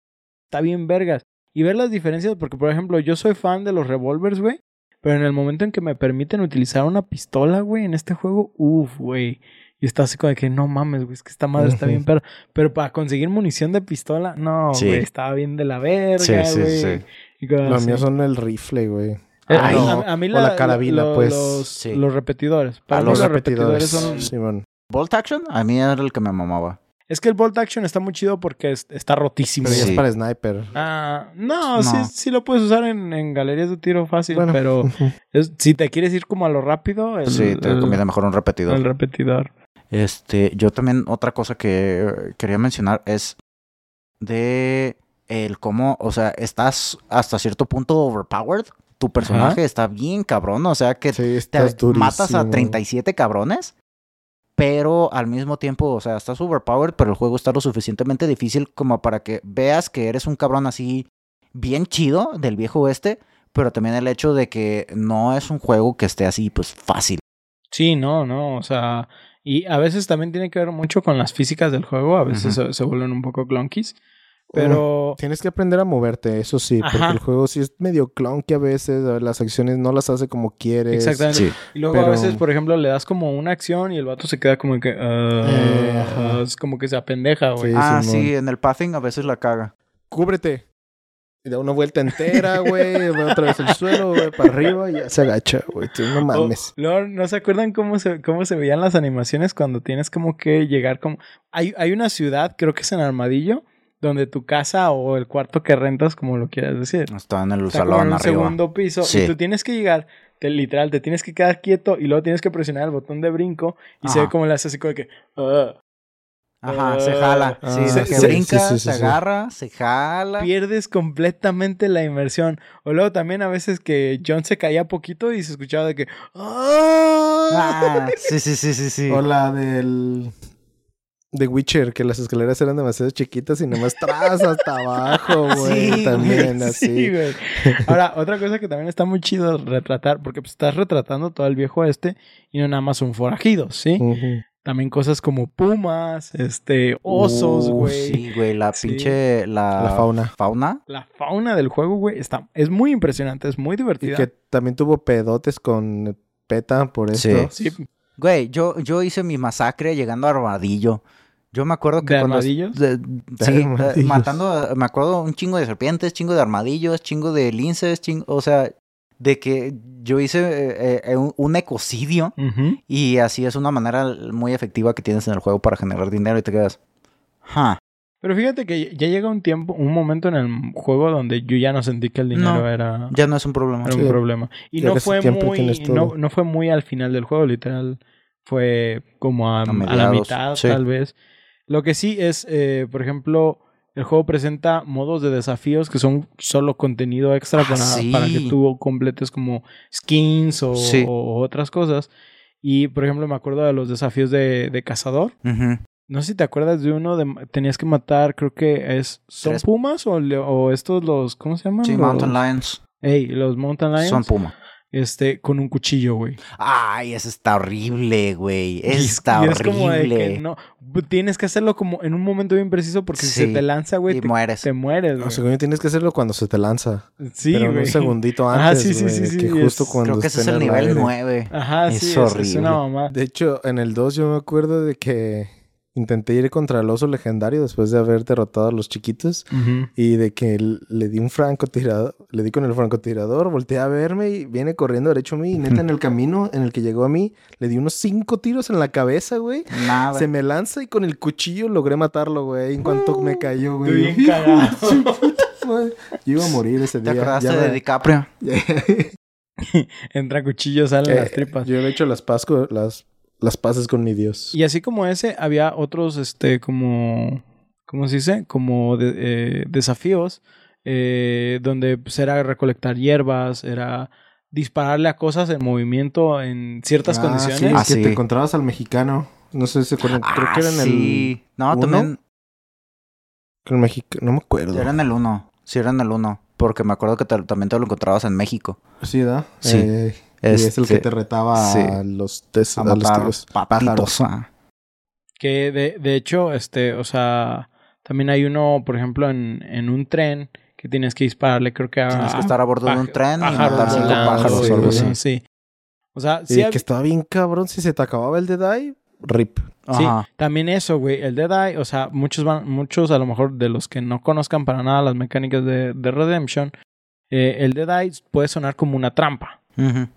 Está bien vergas. Y ver las diferencias, porque por ejemplo, yo soy fan de los revólveres, güey. Pero en el momento en que me permiten utilizar una pistola, güey, en este juego, uff, güey. Y está así como de que no mames, güey, es que esta madre está bien, pero, pero para conseguir munición de pistola, no, Sí. güey, estaba bien de la verga, Sí, sí, güey. sí. Los míos son el rifle, güey. Eh, Ay, a- no. a, a mí O la, carabina, lo- pues. Los, Sí. los repetidores. Para mí los los repetidores son Simón. Bolt Action, a mí era el que me mamaba. Es que el Bolt Action está muy chido porque es- está rotísimo. Pero ya Sí. es para sniper. Ah, no, No. Sí, sí lo puedes usar en, en galerías de tiro fácil, Bueno. pero es- si te quieres ir como a lo rápido, el, sí, te el- conviene mejor un repetidor. el repetidor. Este, yo también otra cosa que quería mencionar es de el cómo, o sea, estás hasta cierto punto overpowered. Tu personaje está bien cabrón, o sea que Sí, te durísimo. matas a 37 cabrones, pero al mismo tiempo, o sea, estás overpowered, pero el juego está lo suficientemente difícil como para que veas que eres un cabrón así bien chido del viejo oeste, pero también el hecho de que no es un juego que esté así pues fácil. Sí, no, no, o sea, y a veces también tiene que ver mucho con las físicas del juego, a veces se, se vuelven un poco clunkies, pero Tienes que aprender a moverte, eso sí, porque Ajá. el juego sí es medio clunky a veces, a ver, las acciones no las hace como quieres. exactamente. Sí. Y luego pero- a veces, por ejemplo, le das como una acción y el vato se queda como que, ah, Eh, es como que se apendeja, güey. Sí. ah, Simón. sí, en el pathing a veces la caga. Cúbrete. Y da una vuelta entera, güey. va otra vez al suelo, güey, para arriba y ya se agacha, güey. No O- mames. ¿no se acuerdan cómo se, cómo se veían las animaciones cuando tienes como que llegar como... Hay, hay una ciudad, creo que es en Armadillo, donde tu casa o el cuarto que rentas, como lo quieras decir, Está en el está como en salón un arriba. segundo piso Sí. y tú tienes que llegar, te, literal, te tienes que quedar quieto y luego tienes que presionar el botón de brinco y se ve como le hace así como que... "Ah". Ajá, se jala. Ah, sí, se- brinca, sí, sí, sí, se sí. agarra, se jala. pierdes completamente la inmersión. O luego también a veces que John se caía poquito y se escuchaba de que... "Ah". Ah, sí, sí, sí, sí, sí. O la del. The Witcher, que las escaleras eran demasiado chiquitas y nomás tras hasta abajo, güey. Sí, También así. sí, güey. Ahora, otra cosa que también está muy chido retratar, porque pues, estás retratando todo el viejo este y no nada más son forajidos, ¿sí? También cosas como pumas, este, osos, Uh, güey. Sí, güey, la Sí. pinche... La, La fauna. fauna. La fauna del juego, güey, está, es muy impresionante, es muy Y divertida. que también tuvo pedotes con PETA por esto. Sí. Sí, Güey, yo, yo hice mi masacre llegando a Armadillo. Yo me acuerdo que ¿De cuando... armadillos? de- sí, eh, armadillos. matando... Me acuerdo un chingo de serpientes, chingo de armadillos, chingo de linces, chingo... O sea, de que yo hice eh, eh, un, un ecocidio y así es una manera muy efectiva que tienes en el juego para generar dinero y te quedas... "Ja". Pero fíjate que ya llega un tiempo, un momento en el juego donde yo ya no sentí que el dinero No, era, Ya no es un problema. era Sí. un problema. Y Ya no fue muy, no, no fue muy al final del juego, literal. Fue como a, a la mitad, sí. tal vez. Lo que sí es, eh, por ejemplo, el juego presenta modos de desafíos que son solo contenido extra Ah, para, sí. para que tú completes como skins o, Sí. o otras cosas. Y, por ejemplo, me acuerdo de los desafíos de, de cazador. Ujú. No sé si te acuerdas de uno de tenías que matar, creo que es son Tres. pumas o, le- o estos los ¿cómo se llaman? Sí, Los- Mountain Lions Ey, los Mountain Lions. son puma. este con un cuchillo, güey. Ay, ese está horrible, güey. Y está y es como de horrible. que no tienes que hacerlo como en un momento bien preciso porque si Sí. se te lanza, güey, y te, mueres. te mueres, O güey. según yo, tienes que hacerlo cuando se te lanza. Sí, pero güey. un segundito Ajá, antes, sí, sí, güey, sí, sí, que justo cuando Creo que ese es el nivel aire. 9. Ajá, Es sí, es, es horrible. una mamá. De hecho, en el 2 yo me acuerdo de que intenté ir contra el oso legendario después de haber derrotado a los chiquitos y de que le di un francotirador, le di con el francotirador, volteé a verme y viene corriendo derecho a mí y neta en el camino en el que llegó a mí le di unos cinco tiros en la cabeza, güey. Nada. Se me lanza y con el cuchillo logré matarlo, güey, en cuanto me cayó, güey. Estoy bien cagado. Yo iba a morir ese ¿Te día. acordaste Ya de me- DiCaprio? Entra cuchillo, salen Eh, las tripas. Yo he hecho las, pasco, las, las paces con mi Dios. Y así como ese, había otros, este, como, ¿cómo se dice? Como de- eh, desafíos, eh, donde pues, era recolectar hierbas, era dispararle a cosas en movimiento en ciertas Ah, condiciones. Sí, Ah, que sí. te encontrabas al mexicano. No sé si se acuerdan. Creo que era en Ah, sí. No, uno. también el, el mexicano. No me acuerdo. era en el 1. Sí, era en el 1. Porque me acuerdo que te- también te lo encontrabas en México. Sí, ¿da? Sí. Eh, y es el Este, que te retaba sí. a los, tes- A a los pájaros. Que de, de hecho, este, o sea, también hay uno, por ejemplo, en, en un tren que tienes que dispararle, creo que a... Tienes que estar a bordo de un tren y pájaros matar cinco pájaros o algo sí, así. Sí. O sea, Y sí, que estaba bien cabrón. Si se te acababa el de Die, rip. Sí, Ajá. también eso, güey. El Dead Eye, o sea, muchos van, muchos a lo mejor de los que no conozcan para nada las mecánicas de, de Redemption, eh, el Dead Eye puede sonar como una trampa,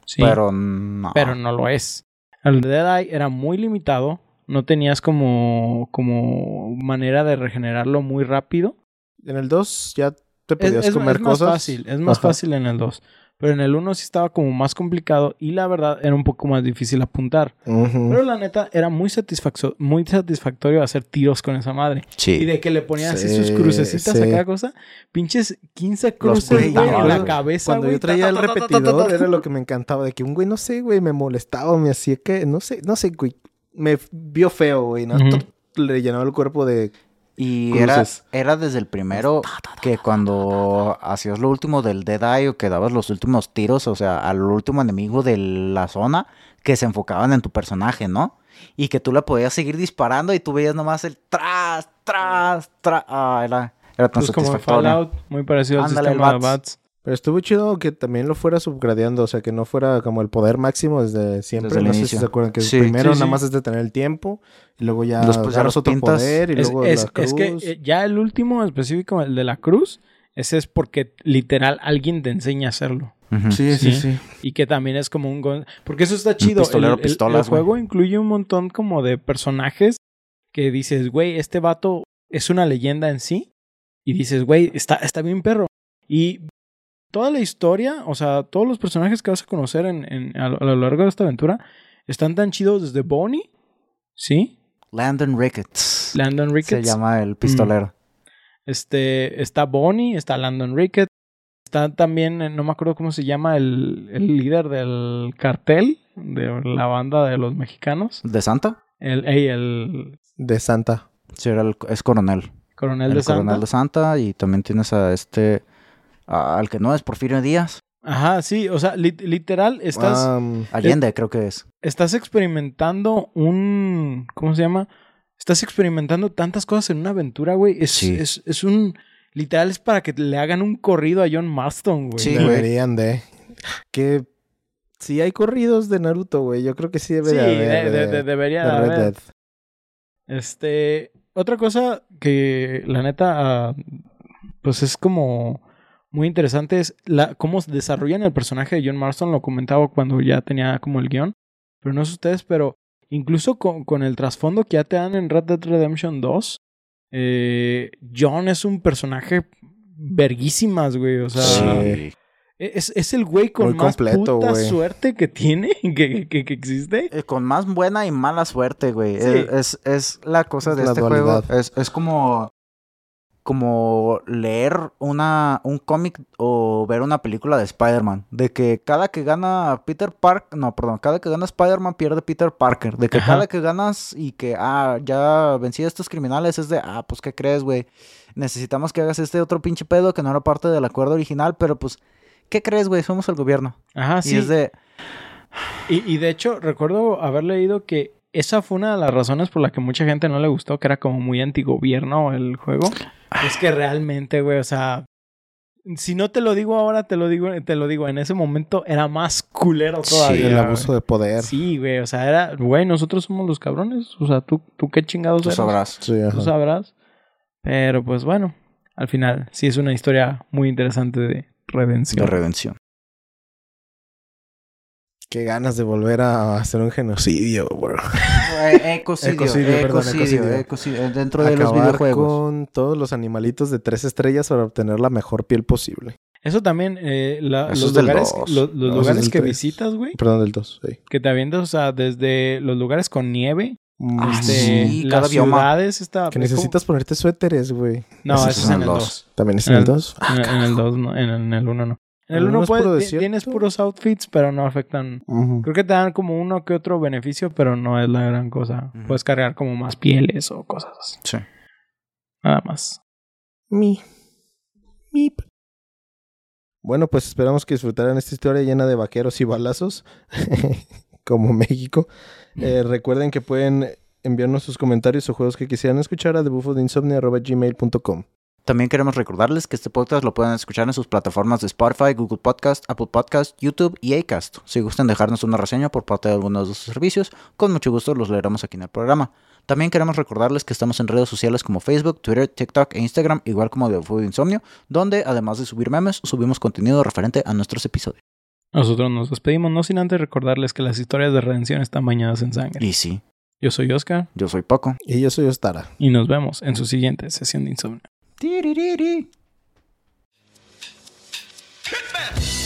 Sí. Pero no. pero no lo es. El Dead Eye era muy limitado, no tenías como, como manera de regenerarlo muy rápido. En el 2 ya te Es, podías es- comer es más cosas. fácil, es más Ajá. fácil en el 2. Pero en el 1 sí estaba como más complicado y la verdad era un poco más difícil apuntar. Ujú. Pero la neta era muy, satisfacto- muy satisfactorio hacer tiros con esa madre. Y Sí. de que le ponían así Sí, sus crucecitas sí. a cada cosa. Pinches 15 Los cruces, güey, en la cabeza, Cuando güey. yo traía el ta, ta, ta, ta, ta, repetidor, ta. era lo que me encantaba. De que un güey, no sé, güey, me molestaba, me hacía que, no sé, no sé, güey. Me vio feo, güey. ¿no? Ujú. Le llenaba el cuerpo de. Y era, era desde el primero que cuando hacías lo último del Dead Eye o que dabas los últimos tiros, o sea, al último enemigo de la zona, que se enfocaban en tu personaje, ¿no? Y que tú le podías seguir disparando y tú veías nomás el tras, tras, tras. Ah, era, era tan Pues como satisfactorio. Fallout, muy parecido al Ándale, sistema de Bats. Bats. Pero estuvo chido que también lo fuera subgradeando, o sea, que no fuera como el poder máximo desde siempre. Desde el no sé si se acuerdan que Sí. primero Sí, nada más es de tener el tiempo y luego ya Después ya agarras los otro pintas. poder y Es, luego es- la cruz. es que eh, ya el último específico, el de la cruz, ese es porque literal alguien te enseña a hacerlo. Sí, sí, Sí. sí. Y que también es como un... Porque eso está chido. pistolero, el, el- el pistolas, güey. juego incluye un montón como de personajes que dices, güey, este vato es una leyenda en sí. Y dices, güey, está, está bien perro. Y toda la historia, o sea, todos los personajes que vas a conocer en, en- a, lo, a lo largo de esta aventura están tan chidos desde Bonnie, ¿sí? Landon Ricketts. Landon Se Ricketts. llama el pistolero. Este, está Bonnie, está Landon Ricketts. Está también, eh, no me acuerdo cómo se llama, el, el líder del cartel de la banda de los mexicanos. ¿De Santa? El, ey, el De Santa. Sí, era el- es coronel. coronel el de Santa. coronel de Santa. Y también tienes a este. Al que no es Porfirio Díaz. Ajá, sí, o sea, lit- literal, estás, Allende, creo que es. estás experimentando un. ¿Cómo se llama? Estás experimentando tantas cosas en una aventura, güey. Es, Sí. es, es un. Literal, es para que le hagan un corrido a John Marston, güey. Sí, güey. deberían de. Que sí hay corridos de Naruto, güey. Yo creo que sí debe Sí, de haber. de- de- de- de- debería de Red haber. Este, otra cosa que la neta, ah, pues es como muy interesante es la, cómo desarrollan el personaje de John Marston. Lo comentaba cuando ya tenía como el guion, pero no sé ustedes, pero incluso con, con el trasfondo que ya te dan en Red Dead Redemption 2, eh, John es un personaje verguísimas, güey. O sea, Sí. es, es el güey con Muy más completo, puta güey. suerte que tiene, que, que, que existe. Eh, con más buena y mala suerte, güey. Sí. Es, es, es la cosa Es de la este dualidad. juego. Es, es como. Como leer una, un cómic o ver una película de Spider-Man. De que cada que gana Peter Parker. No, perdón. Cada que gana Spider-Man pierde Peter Parker. De que Ajá. cada que ganas y que, ah, ya vencí a estos criminales. Es de, ah, pues, ¿qué crees, güey? Necesitamos que hagas este otro pinche pedo que no era parte del acuerdo original. Pero pues, ¿qué crees, güey? Somos el gobierno. Ajá, Y sí. es de. Y, y de hecho, recuerdo haber leído que esa fue una de las razones por la que mucha gente no le gustó, que era como muy antigobierno el juego. Es que realmente, güey, o sea, si no te lo digo ahora, te lo digo, te lo digo, en ese momento era más culero Sí, todavía. El güey. abuso de poder. Sí, güey, o sea, era, güey, nosotros somos los cabrones, o sea, tú, tú qué chingados Tú eres? sabrás. Sí. Tú sabrás. Pero pues bueno, al final sí es una historia muy interesante de redención. De redención. Qué ganas de volver a hacer un genocidio, bro. Ecocidio, Ecocidio, perdón, ecocidio. ecocidio, Dentro de los Acabar videojuegos. con todos los animalitos de tres estrellas para obtener la mejor piel posible. Eso también, eh, la- Eso los lugares, dos. lo- los No, lugares que tres. visitas, güey, Perdón, del 2. Sí. que te avientas, o sea, desde los lugares con nieve, Ah, este, sí, cada las bioma. ciudades, está... Que necesitas ponerte suéteres, güey. No, Ese eso es en el el 2. ¿También es En el el- 2? En, el- en el 2, no, en, el- en el 1 no. En el ¿El uno 1 es puro tienes puros outfits, pero no afectan... Creo que te dan como uno que otro beneficio, pero no es la gran cosa. Puedes cargar como más pieles o cosas así. Sí. Nada más. Mi. Mip. Bueno, pues esperamos que disfrutaran esta historia llena de vaqueros y balazos, como México. Eh, recuerden que pueden enviarnos sus comentarios o juegos que quisieran escuchar a thebufodeinsomnia.gmail.com. También queremos recordarles que este podcast lo pueden escuchar en sus plataformas de Spotify, Google Podcast, Apple Podcast, YouTube y Acast. Si gustan dejarnos una reseña por parte de algunos de sus servicios, con mucho gusto los leeremos aquí en el programa. También queremos recordarles que estamos en redes sociales como Facebook, Twitter, TikTok e Instagram, igual como The Food Insomnio, donde además de subir memes, subimos contenido referente a nuestros episodios. Nosotros nos despedimos, no sin antes recordarles que las historias de redención están bañadas en sangre. Y sí, Yo soy Oscar yo soy Paco. Y yo soy Ostara. y nos vemos en su siguiente sesión de insomnio. Dee dee dee dee. Hitman!